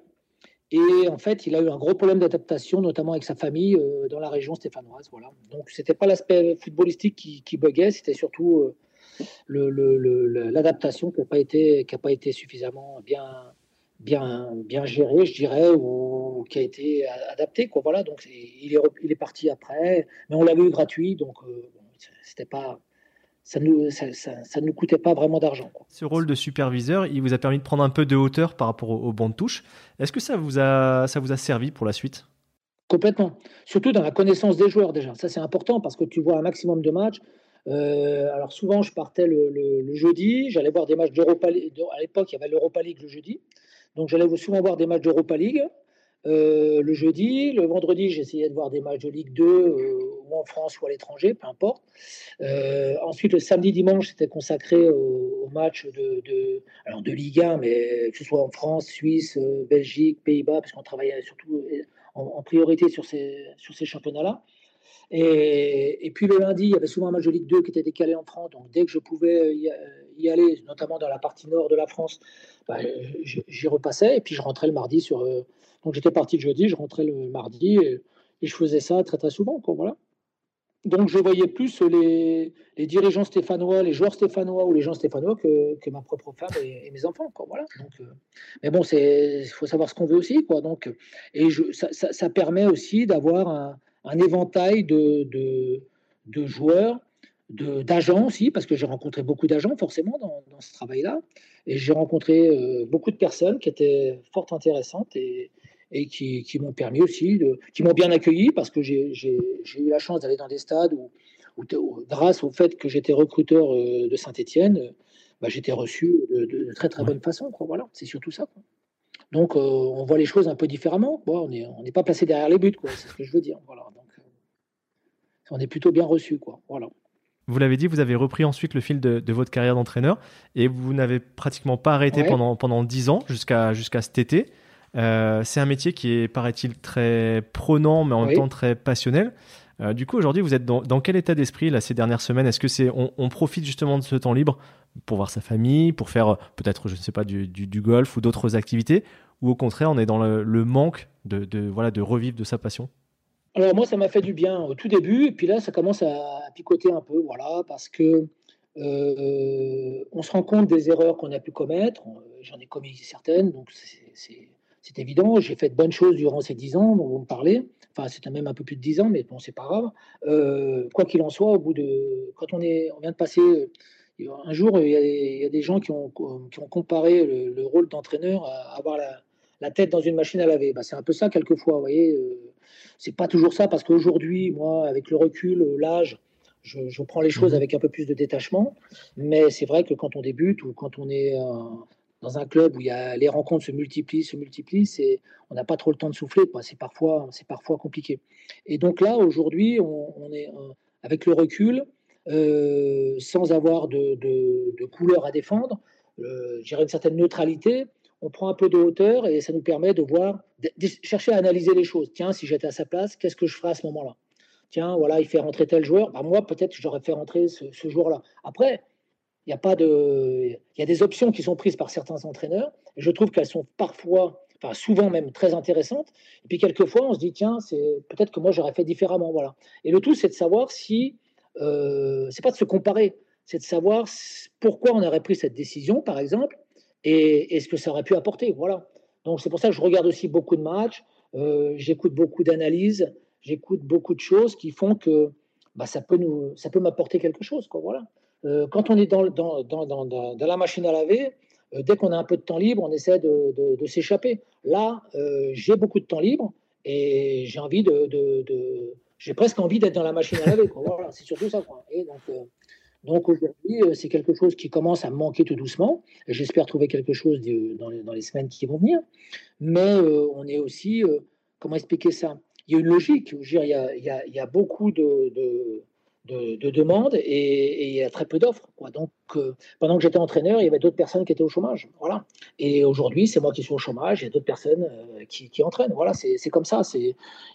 Et en fait, il a eu un gros problème d'adaptation, notamment avec sa famille euh, dans la région stéphanoise. Voilà. Donc, c'était pas l'aspect footballistique qui, qui buguait, c'était surtout euh, le, l'adaptation qui n'a pas, été, qui pas été suffisamment bien, bien, bien géré, je dirais, ou qui a été adapté. Quoi. Voilà, donc il est, il est parti après, mais on l'avait eu gratuit, donc euh, c'était pas, ça ne nous, ça, ça, nous coûtait pas vraiment d'argent. Ce rôle de superviseur, il vous a permis de prendre un peu de hauteur par rapport au, banc de touche. Est-ce que ça vous, a, ça vous a servi pour la suite? Complètement. Surtout dans la connaissance des joueurs déjà. Ça, c'est important parce que tu vois un maximum de matchs. Euh, alors souvent, je partais le, le jeudi, j'allais voir des matchs d'Europa League. À l'époque, il y avait l'Europa League le jeudi. Donc j'allais souvent voir des matchs d'Europa League. Euh, le jeudi, le vendredi, j'essayais de voir des matchs de Ligue 2 euh, ou en France ou à l'étranger, peu importe. Euh, ensuite, le samedi, dimanche, c'était consacré aux, matchs de, de, de Ligue 1, mais que ce soit en France, Suisse, Belgique, Pays-Bas, parce qu'on travaillait surtout en, priorité sur ces, sur ces championnats-là. Et, puis le lundi, il y avait souvent un match de Ligue 2 qui était décalé en France. Donc dès que je pouvais y, aller, notamment dans la partie nord de la France, bah, j'y repassais. Et puis je rentrais le mardi. Euh, donc j'étais parti le jeudi, je rentrais le mardi et, je faisais ça très très souvent. Quoi, voilà. donc je voyais plus les, dirigeants stéphanois, les joueurs stéphanois ou les gens stéphanois que, ma propre femme et, mes enfants. Euh, mais bon, il faut savoir ce qu'on veut aussi. Donc, et ça, permet aussi d'avoir un, éventail de, joueurs, d'agents aussi, parce que j'ai rencontré beaucoup d'agents forcément dans, ce travail-là. Et j'ai rencontré euh, beaucoup de personnes qui étaient fort intéressantes et, et qui, m'ont permis aussi, de, qui m'ont bien accueilli parce que j'ai eu la chance d'aller dans des stades où, grâce au fait que j'étais recruteur euh, de Saint-Etienne, euh, bah, j'étais reçu de, très très bonne façon. Quoi. Voilà, c'est surtout ça. Donc euh, on voit les choses un peu différemment. on n'est on pas placé derrière les buts, c'est ce que je veux dire. Voilà, donc, on est plutôt bien reçu. Quoi. Voilà. Vous l'avez dit, vous avez repris ensuite le fil de, votre carrière d'entraîneur et vous n'avez pratiquement pas arrêté pendant, pendant 10 ans jusqu'à jusqu'à cet été. Euh, c'est un métier qui est, paraît-il, très prenant, mais en même temps très passionnel. Euh, du coup, aujourd'hui, vous êtes dans, quel état d'esprit là ces dernières semaines? Est-ce que c'est on, profite justement de ce temps libre pour voir sa famille, pour faire euh, peut-être, je ne sais pas, du, golf ou d'autres activités, ou au contraire, on est dans le, manque de, voilà de revivre de sa passion? Alors moi, ça m'a fait du bien au tout début, et puis là, ça commence à picoter un peu, voilà, parce que on se rend compte des erreurs qu'on a pu commettre. J'en ai commis certaines, donc c'est évident. J'ai fait de bonnes choses durant ces dix ans dont vous me parlez. Enfin, c'était même un peu plus de dix ans, mais bon, c'est pas grave. Euh, quoi qu'il en soit, au bout de, quand on est, on vient de passer. Euh, un jour, il y, a des, gens qui ont, qui ont comparé le, rôle d'entraîneur à avoir la, tête dans une machine à laver. Bah, c'est un peu ça quelquefois, vous voyez. Euh, c'est pas toujours ça parce qu'aujourd'hui, moi, avec le recul, l'âge, je, je, prends les choses mmh avec un peu plus de détachement. Mais c'est vrai que quand on débute ou quand on est dans un club où il y a, les rencontres se multiplient, se multiplient, c'est, on n'a pas trop le temps de souffler. C'est, parfois, c'est parfois compliqué. Et donc là, aujourd'hui, on, est euh, avec le recul, euh, sans avoir de, de, couleur à défendre, euh, une certaine neutralité, on prend un peu de hauteur et ça nous permet de voir, de, chercher à analyser les choses. Tiens, si j'étais à sa place, qu'est-ce que je ferais à ce moment-là? Tiens, voilà, il fait rentrer tel joueur. Bah, moi, peut-être j'aurais fait rentrer ce, ce joueur-là. Après, il y a pas de, il y a des options qui sont prises par certains entraîneurs. Et je trouve qu'elles sont parfois, enfin souvent même très intéressantes. Et puis quelquefois, on se dit tiens, c'est peut-être que moi j'aurais fait différemment, voilà. Et le tout, c'est de savoir si, euh, c'est pas de se comparer, c'est de savoir pourquoi on aurait pris cette décision, par exemple, et, ce que ça aurait pu apporter, voilà. Donc c'est pour ça que je regarde aussi beaucoup de matchs, euh, j'écoute beaucoup d'analyses, j'écoute beaucoup de choses qui font que bah, ça peut nous, ça peut m'apporter quelque chose, quoi, voilà. Euh, quand on est dans, la machine à laver, euh, dès qu'on a un peu de temps libre, on essaie de, s'échapper. Là, j'ai beaucoup de temps libre et j'ai envie de, j'ai presque envie d'être dans la machine à laver. Voilà, c'est surtout ça. Quoi. Donc aujourd'hui, c'est quelque chose qui commence à manquer tout doucement. J'espère trouver quelque chose dans les, semaines qui vont venir. Mais on est aussi, comment expliquer ça? Il y a une logique. Je dire, il, y a, beaucoup de de, demandes et, il y a très peu d'offres. Donc, euh, pendant que j'étais entraîneur, il y avait d'autres personnes qui étaient au chômage. Voilà. Et aujourd'hui, c'est moi qui suis au chômage, il y a d'autres personnes euh, qui, entraînent. Voilà, c'est comme ça.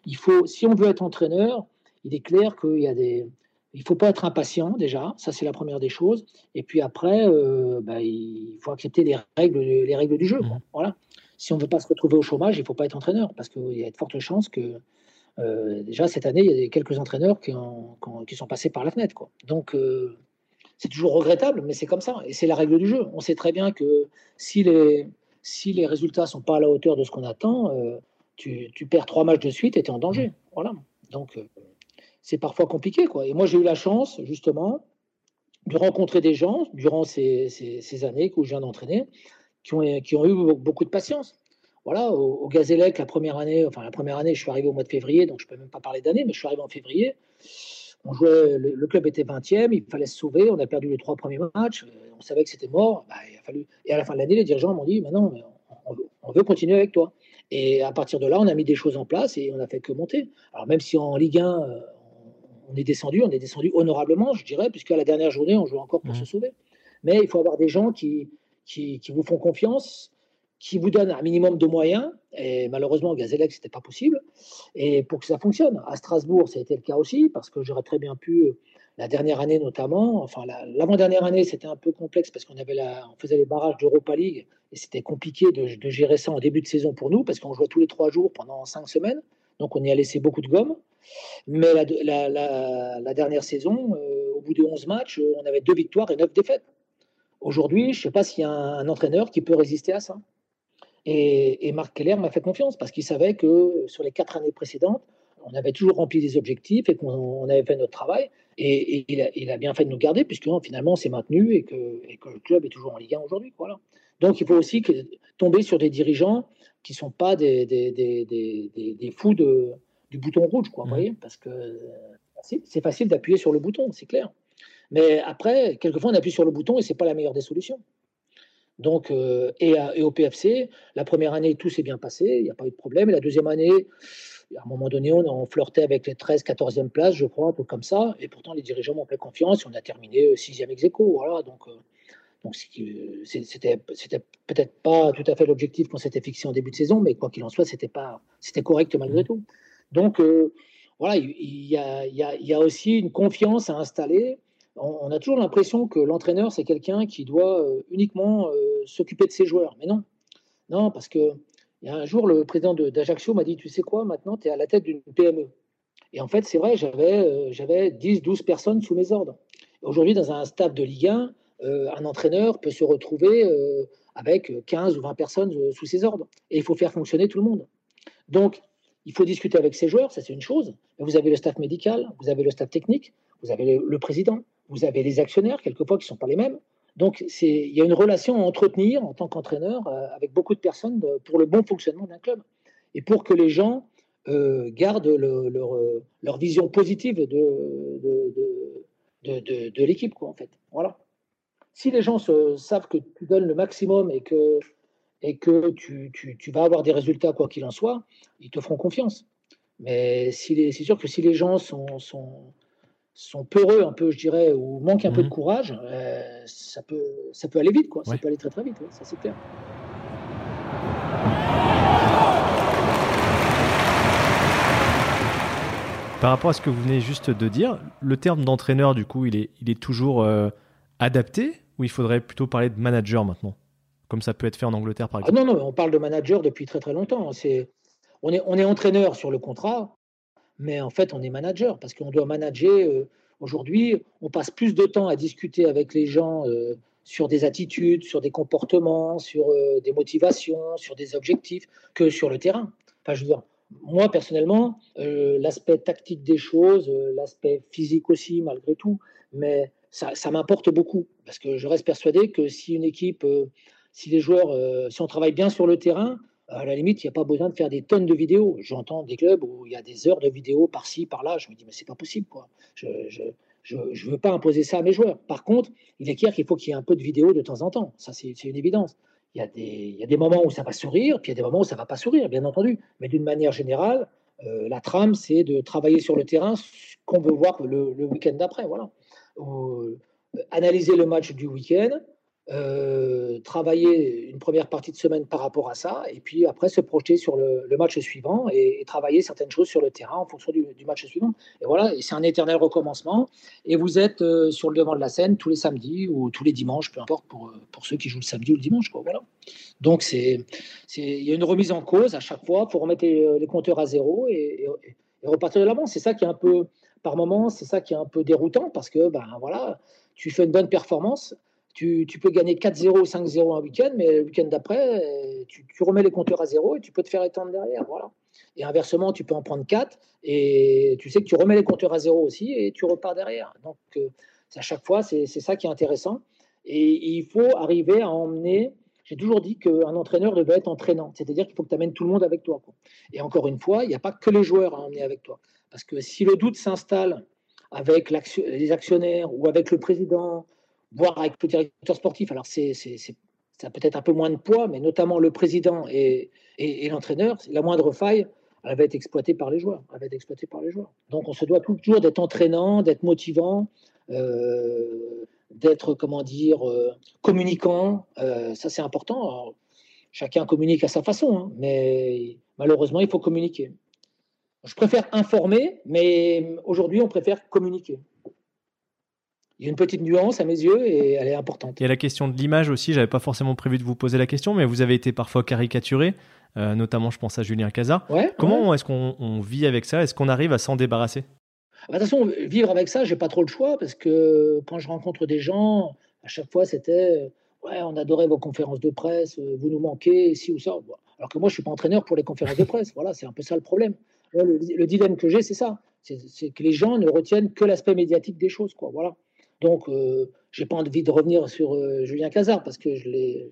Il faut, si on veut être entraîneur, il est clair qu'il y a des. Il ne faut pas être impatient déjà, ça c'est la première des choses. Et puis après, euh, bah, il faut accepter les règles, les règles du jeu. Mmh. Voilà. Si on ne veut pas se retrouver au chômage, il ne faut pas être entraîneur parce qu'il y a de fortes chances que euh, déjà, cette année, il y a quelques entraîneurs qui, qui sont passés par la fenêtre. Quoi. Donc, euh, c'est toujours regrettable, mais c'est comme ça. Et c'est la règle du jeu. On sait très bien que si les, si les résultats ne sont pas à la hauteur de ce qu'on attend, tu, tu, perds trois matchs de suite et tu es en danger. Voilà. Donc, c'est parfois compliqué. Quoi. Et moi, j'ai eu la chance, justement, de rencontrer des gens durant ces, années où je viens d'entraîner qui ont, eu beaucoup de patience voilà, au, Gazélec, la première année, enfin la première année, je suis arrivé au mois de février, donc je ne peux même pas parler d'année, mais je suis arrivé en février. On jouait, le, club était 20e, il fallait se sauver, on a perdu les trois premiers matchs, euh, on savait que c'était mort. Bah, il a fallu... Et à la fin de l'année, les dirigeants m'ont dit maintenant, on, on, veut continuer avec toi. Et à partir de là, on a mis des choses en place et on n'a fait que monter. Alors même si en Ligue 1, euh, on est descendu, on est descendu honorablement, je dirais, puisqu'à la dernière journée, on joue encore pour mmh. se sauver. Mais il faut avoir des gens qui, qui, qui vous font confiance, qui vous donne un minimum de moyens. Et malheureusement, au Gazélec, ce n'était pas possible. Et pour que ça fonctionne, à Strasbourg, ça a été le cas aussi, parce que j'aurais très bien pu, euh, la dernière année notamment, enfin l'avant-dernière année, c'était un peu complexe parce qu'on avait la, on faisait les barrages d'Europa League et c'était compliqué de, gérer ça en début de saison pour nous parce qu'on jouait tous les trois jours pendant cinq semaines. Donc on y a laissé beaucoup de gomme. Mais la, dernière saison, euh, au bout de 11 matchs, on avait deux victoires et neuf défaites. Aujourd'hui, je ne sais pas s'il y a un, entraîneur qui peut résister à ça. Et, Marc Keller m'a fait confiance parce qu'il savait que sur les quatre années précédentes, on avait toujours rempli des objectifs et qu'on avait fait notre travail. Et, il, a, bien fait de nous garder, puisque finalement, on s'est maintenu et que, le club est toujours en Ligue 1 aujourd'hui. Donc, il faut aussi tomber sur des dirigeants qui ne sont pas des, des, fous de, du bouton rouge, quoi, vous mmh. voyez Parce que c'est facile d'appuyer sur le bouton, c'est clair. Mais après, quelquefois, on appuie sur le bouton et ce n'est pas la meilleure des solutions. Donc, euh, et, et, au PFC, la première année, tout s'est bien passé, il n'y a pas eu de problème. Et la deuxième année, à un moment donné, on, on flirtait avec les 13, 14e places, je crois, un peu comme ça. Et pourtant, les dirigeants m'ont fait confiance et on a terminé 6e ex aequo. Voilà, donc, euh, donc c'était peut-être pas tout à fait l'objectif qu'on s'était fixé en début de saison, mais quoi qu'il en soit, c'était pas c'était correct malgré mmh. tout. Donc, euh, voilà, il y, a, y y, aussi une confiance à installer. On, a toujours l'impression que l'entraîneur, c'est quelqu'un qui doit euh, uniquement s'occuper de ses joueurs. Mais non, non, parce que il y a un jour, le président d'Ajaccio m'a dit Tu sais quoi, maintenant, tu es à la tête d'une PME. Et en fait, c'est vrai, j'avais euh, j'avais 10, 12 personnes sous mes ordres. Aujourd'hui, dans un stade de Ligue 1, euh, un entraîneur peut se retrouver euh, avec 15 ou 20 personnes sous ses ordres. Et il faut faire fonctionner tout le monde. Donc, il faut discuter avec ses joueurs, ça c'est une chose. Mais vous avez le staff médical, vous avez le staff technique, vous avez le président, vous avez les actionnaires, quelquefois qui ne sont pas les mêmes. Donc, il y a une relation à entretenir en tant qu'entraîneur euh, avec beaucoup de personnes pour le bon fonctionnement d'un club et pour que les gens euh, gardent euh, leur, vision positive de, de, l'équipe, en fait. Voilà. Si les gens savent que tu donnes le maximum et que, et que tu, vas avoir des résultats, quoi qu'il en soit, ils te feront confiance. Mais c'est sûr que si les gens sont, sont sont peureux un peu, je dirais, ou manquent un peu de mhm. courage, euh, ça, peut, ça peut aller vite, quoi. Ça peut aller très très vite, ça c'est clair. Par rapport à ce que vous venez juste de dire, le terme d'entraîneur, du coup, il est, il est toujours euh, adapté ou il faudrait plutôt parler de manager maintenant Comme ça peut être fait en Angleterre, par ah exemple? non, non, on parle de manager depuis très très longtemps. C'est, on, est, on est entraîneur sur le contrat, mais en fait, on est manager parce qu'on doit manager. Euh, aujourd'hui, on passe plus de temps à discuter avec les gens euh, sur des attitudes, sur des comportements, sur euh, des motivations, sur des objectifs, que sur le terrain. Enfin, je veux dire, moi, personnellement, l'aspect tactique des choses, l'aspect physique aussi, malgré tout, mais ça, m'importe beaucoup parce que je reste persuadé que si une équipe, si les joueurs, si on travaille bien sur le terrain, à la limite, il n'y a pas besoin de faire des tonnes de vidéos. J'entends des clubs où il y a des heures de vidéos par-ci, par-là. Je me dis, mais c'est pas possible. Quoi. Je ne veux pas imposer ça à mes joueurs. Par contre, il est clair qu'il faut qu'il y ait un peu de vidéos de temps en temps. Ça, c'est une évidence. Il y, a des, il y, a des, moments où ça va sourire, puis il y a des moments où ça ne va pas sourire, bien entendu. Mais d'une manière générale, euh, la trame, c'est de travailler sur le terrain ce qu'on veut voir le, le week-end d'après. Voilà. Euh, analyser le match du week-end, euh, travailler une première partie de semaine par rapport à ça, et puis après se projeter sur le, match suivant et, travailler certaines choses sur le terrain en fonction du, match suivant. Et voilà, c'est un éternel recommencement. Et vous êtes euh, sur le devant de la scène tous les samedis ou tous les dimanches, peu importe pour, pour ceux qui jouent le samedi ou le dimanche. Quoi, voilà. Donc il y a une remise en cause à chaque fois pour remettre les, compteurs à zéro et repartir de l'avant. C'est ça qui est un peu, par moment, c'est ça qui est un peu déroutant parce que ben voilà, tu fais une bonne performance tu, peux gagner 4-0 ou 5-0 un week-end, mais le week-end d'après, tu, remets les compteurs à zéro et tu peux te faire étendre derrière. Voilà. Et inversement, tu peux en prendre 4 et tu sais que tu remets les compteurs à zéro aussi et tu repars derrière. Donc, euh, à chaque fois, c'est ça qui est intéressant. Et, il faut arriver à emmener. J'ai toujours dit qu'un entraîneur devait être entraînant, c'est-à-dire qu'il faut que tu amènes tout le monde avec toi. Et encore une fois, il n'y a pas que les joueurs à emmener avec toi. Parce que si le doute s'installe avec les actionnaires ou avec le président voire avec le directeur sportif. Alors, ça a peut-être un peu moins de poids, mais notamment le président et, l'entraîneur, la moindre faille, elle va être exploitée par les joueurs. Elle va être exploitée par les joueurs. Donc, on se doit toujours d'être entraînant, d'être motivant, d'être, comment dire, euh, communicant. Euh, ça, c'est important. chacun communique à sa façon, hein, mais malheureusement, il faut communiquer. Je préfère informer, mais aujourd'hui, on préfère communiquer il y a une petite nuance à mes yeux et elle est importante. Il y a la question de l'image aussi. J'avais pas forcément prévu de vous poser la question, mais vous avez été parfois caricaturé. notamment je pense à Julien Cazard. Comment est-ce qu'on vit avec ça? Est-ce qu'on arrive à s'en débarrasser? De toute façon, vivre avec ça, j'ai pas trop le choix parce que quand je rencontre des gens, à chaque fois, c'était ouais, on adorait vos conférences de presse, vous nous manquez, ici ou ça. Alors que moi, je suis pas entraîneur pour les conférences de presse. Voilà, c'est un peu ça le problème. Le, dilemme que j'ai, c'est ça. C'est que les gens ne retiennent que l'aspect médiatique des choses, quoi. Voilà. Donc, euh, j'ai pas envie de revenir sur Julien Cazard parce que je l'ai,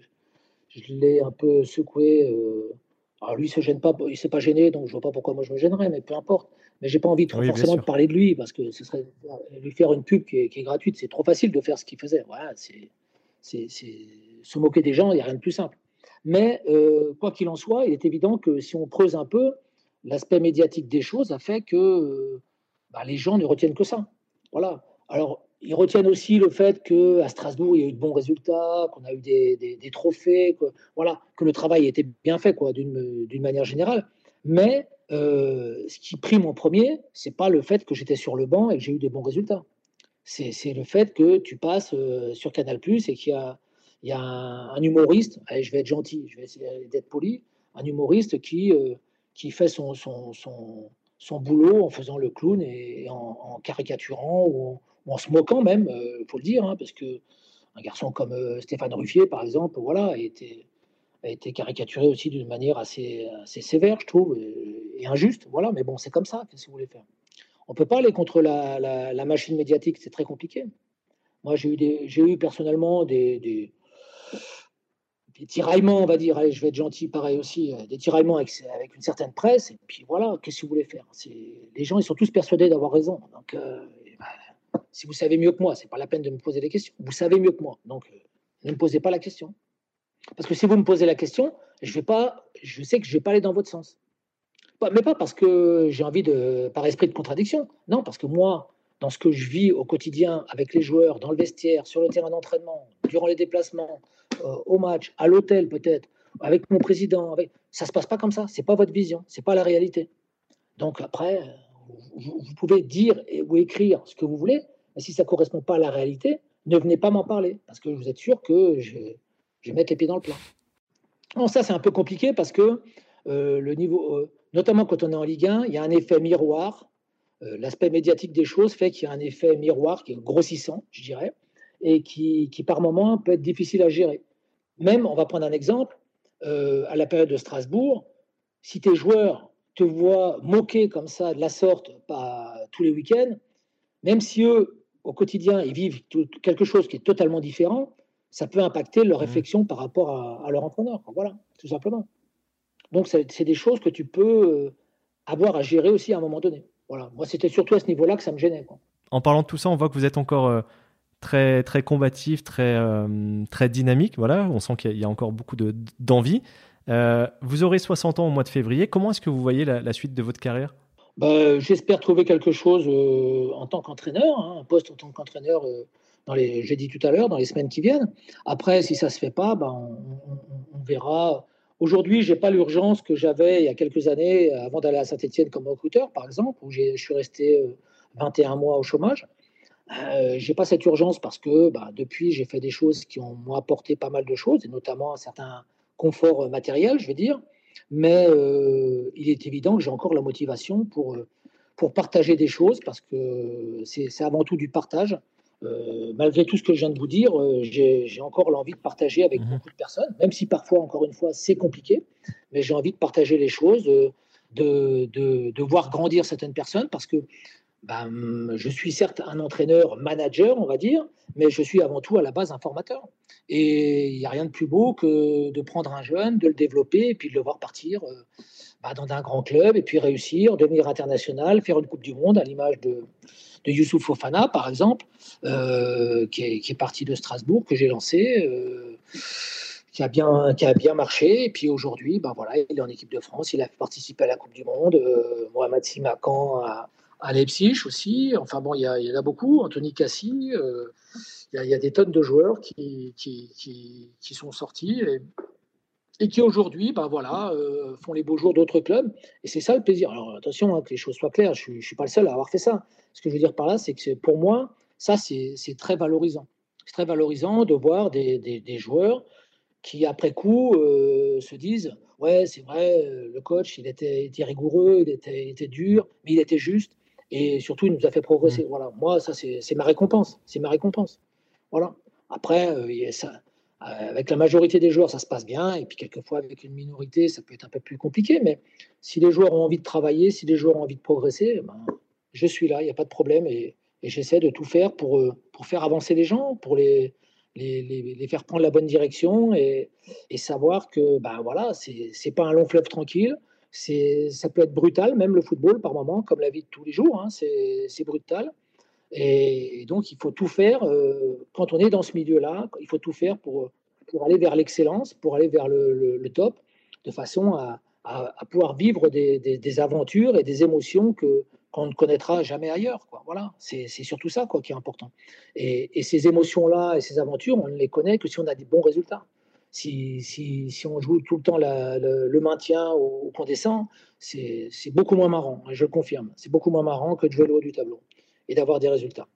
je l'ai un peu secoué. Alors lui, il se gêne pas, il s'est pas gêné, donc je vois pas pourquoi moi je me gênerais, mais peu importe mais j'ai pas envie trop forcément de parler de lui parce que ce serait lui faire une pub qui est, gratuite. C'est trop facile de faire ce qu'il faisait. Voilà, c'est, se moquer des gens, il n'y a rien de plus simple. Mais euh, quoi qu'il en soit, il est évident que si on creuse un peu, l'aspect médiatique des choses a fait que euh, bah, les gens ne retiennent que ça. Voilà. Alors, ils retiennent aussi le fait qu'à Strasbourg, il y a eu de bons résultats, qu'on a eu des, des, trophées, que, voilà, que le travail était bien fait d'une, manière générale. Mais euh, ce qui prime en premier, c'est pas le fait que j'étais sur le banc et que j'ai eu des bons résultats. C'est le fait que tu passes euh, sur Canal et qu'il y a, y a un, humoriste, allez, je vais être gentil, je vais essayer d'être poli, un humoriste qui, euh, qui fait son, son, son, boulot en faisant le clown et, en, caricaturant ou en, se moquant même, il faut le dire, hein, parce que un garçon comme Stéphane Ruffier, par exemple, voilà, était a été caricaturé aussi d'une manière assez, assez, sévère, je trouve, et, injuste. Voilà, mais bon, c'est comme ça. Qu'est-ce que vous voulez faire? On peut pas aller contre la, la, machine médiatique, c'est très compliqué. Moi, j'ai eu, eu personnellement des, des, tiraillements, on va dire. Allez, je vais être gentil, pareil aussi, euh, des tiraillements avec, avec une certaine presse. Et puis voilà, qu'est-ce que vous voulez faire? Les gens, ils sont tous persuadés d'avoir raison. Donc, euh, si vous savez mieux que moi, c'est pas la peine de me poser des questions. Vous savez mieux que moi, donc euh, ne me posez pas la question. Parce que si vous me posez la question, je, vais pas, je sais que je ne vais pas aller dans votre sens. Mais pas parce que j'ai envie de, par esprit de contradiction. Non, parce que moi, dans ce que je vis au quotidien avec les joueurs, dans le vestiaire, sur le terrain d'entraînement, durant les déplacements, euh, au match, à l'hôtel peut-être, avec mon président, avec... ça se passe pas comme ça. C'est pas votre vision, c'est pas la réalité. Donc après, vous, pouvez dire ou écrire ce que vous voulez, mais si ça ne correspond pas à la réalité, ne venez pas m'en parler, parce que vous êtes sûr que je, je vais mettre les pieds dans le plat. Bon, ça, c'est un peu compliqué parce que euh, le niveau, euh, notamment quand on est en Ligue 1, il y a un effet miroir. Euh, l'aspect médiatique des choses fait qu'il y a un effet miroir qui est grossissant, je dirais, et qui, qui par moment peut être difficile à gérer. Même, on va prendre un exemple, à la période de Strasbourg, si tes joueurs te voient moquer comme ça, de la sorte, pas tous les week-ends, même si eux, au quotidien, ils vivent quelque chose qui est totalement différent, ça peut impacter leur mmh. réflexion par rapport à, leur entraîneur. Voilà, tout simplement. Donc, c'est des choses que tu peux euh, avoir à gérer aussi à un moment donné. Voilà. Moi, c'était surtout à ce niveau-là que ça me gênait. En parlant de tout ça, on voit que vous êtes encore euh, très, très combatif, très, euh, très dynamique. Voilà, on sent qu'il y, a encore beaucoup d'envie. vous aurez 60 ans au mois de février. Comment est-ce que vous voyez la, suite de votre carrière? Bah, J'espère trouver quelque chose en tant qu'entraîneur, hein, un poste en tant qu'entraîneur les, j'ai dit tout à l'heure, dans les semaines qui viennent. Après, si ça se fait pas, ben, on, verra. Aujourd'hui, j'ai pas l'urgence que j'avais il y a quelques années avant d'aller à Saint-Etienne comme recruteur, par exemple, où je suis resté 21 euh, mois au chômage. Euh, j'ai pas cette urgence parce que ben, depuis, j'ai fait des choses qui ont apporté pas mal de choses, et notamment un certain confort matériel, je vais dire. Mais euh, il est évident que j'ai encore la motivation pour, pour partager des choses parce que c'est avant tout du partage. Euh, malgré tout ce que je viens de vous dire, euh, j'ai encore l'envie de partager avec mhm. beaucoup de personnes, même si parfois, encore une fois, c'est compliqué, mais j'ai envie de partager les choses, de, de, voir grandir certaines personnes, parce que ben, je suis certes un entraîneur manager, on va dire, mais je suis avant tout à la base un formateur. Et il n'y a rien de plus beau que de prendre un jeune, de le développer, et puis de le voir partir euh, ben, dans un grand club, et puis réussir, devenir international, faire une Coupe du Monde à l'image de de Youssouf Fofana, par exemple, euh, qui, est, parti de Strasbourg, que j'ai lancé, euh, qui, a bien, qui a bien marché. Et puis aujourd'hui, ben voilà, il est en équipe de France, il a participé à la Coupe du Monde. Euh, Mohamed Simakan à, à, Leipzig aussi. Enfin bon, il y, en a beaucoup. Anthony Cassi. il, y a, des tonnes de joueurs qui, sont sortis. Et, qui aujourd'hui ben voilà, font les beaux jours d'autres clubs. Et c'est ça le plaisir. Alors attention, hein, que les choses soient claires, je ne suis pas le seul à avoir fait ça. Ce que je veux dire par là, c'est que pour moi, ça, c'est très valorisant. C'est très valorisant de voir des, joueurs qui après coup se disent ouais c'est vrai le coach il était, rigoureux il était, dur mais il était juste et surtout il nous a fait progresser. Mmh. voilà. Moi ça c'est ma récompense. C'est ma récompense. Voilà. Après ça, avec la majorité des joueurs, ça se passe bien, et puis quelquefois avec une minorité, ça peut être un peu plus compliqué, mais si les joueurs ont envie de travailler, si les joueurs ont envie de progresser, ben, je suis là, il n'y a pas de problème, et, j'essaie de tout faire pour, euh, pour faire avancer les gens, pour les, les, les, faire prendre la bonne direction, et, et savoir que ben voilà, c'est pas un long fleuve tranquille, ça peut être brutal, même le football par moment, comme la vie de tous les jours, hein, c'est brutal. Et donc, il faut tout faire, euh, quand on est dans ce milieu-là, il faut tout faire pour, pour aller vers l'excellence, pour aller vers le, top, de façon à, à, pouvoir vivre des, des, aventures et des émotions que qu'on ne connaîtra jamais ailleurs. Voilà, c'est surtout ça quoi, qui est important. Et, et ces émotions-là et ces aventures, on ne les connaît que si on a des bons résultats. Si, si, si on joue tout le temps la, le, maintien ou qu'on descend, c'est beaucoup moins marrant, je le confirme. C'est beaucoup moins marrant que de jouer le haut du tableau et d'avoir des résultats.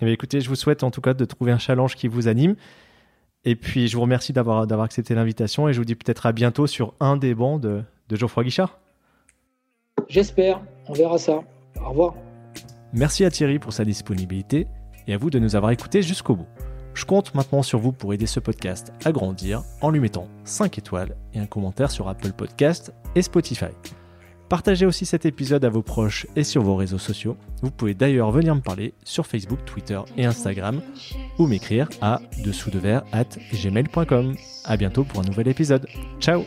Eh écoutez, je vous souhaite en tout cas de trouver un challenge qui vous anime. Et puis, je vous remercie d'avoir, d'avoir accepté l'invitation et je vous dis peut-être à bientôt sur un des bancs de, de Geoffroy Guichard. J'espère, on verra ça. Au revoir. Merci à Thierry pour sa disponibilité et à vous de nous avoir écoutés jusqu'au bout. Je compte maintenant sur vous pour aider ce podcast à grandir en lui mettant 5 étoiles et un commentaire sur Apple Podcast et Spotify. Partagez aussi cet épisode à vos proches et sur vos réseaux sociaux. Vous pouvez d'ailleurs venir me parler sur Facebook, Twitter et Instagram ou m'écrire à dessous de at gmail.com. À bientôt pour un nouvel épisode. Ciao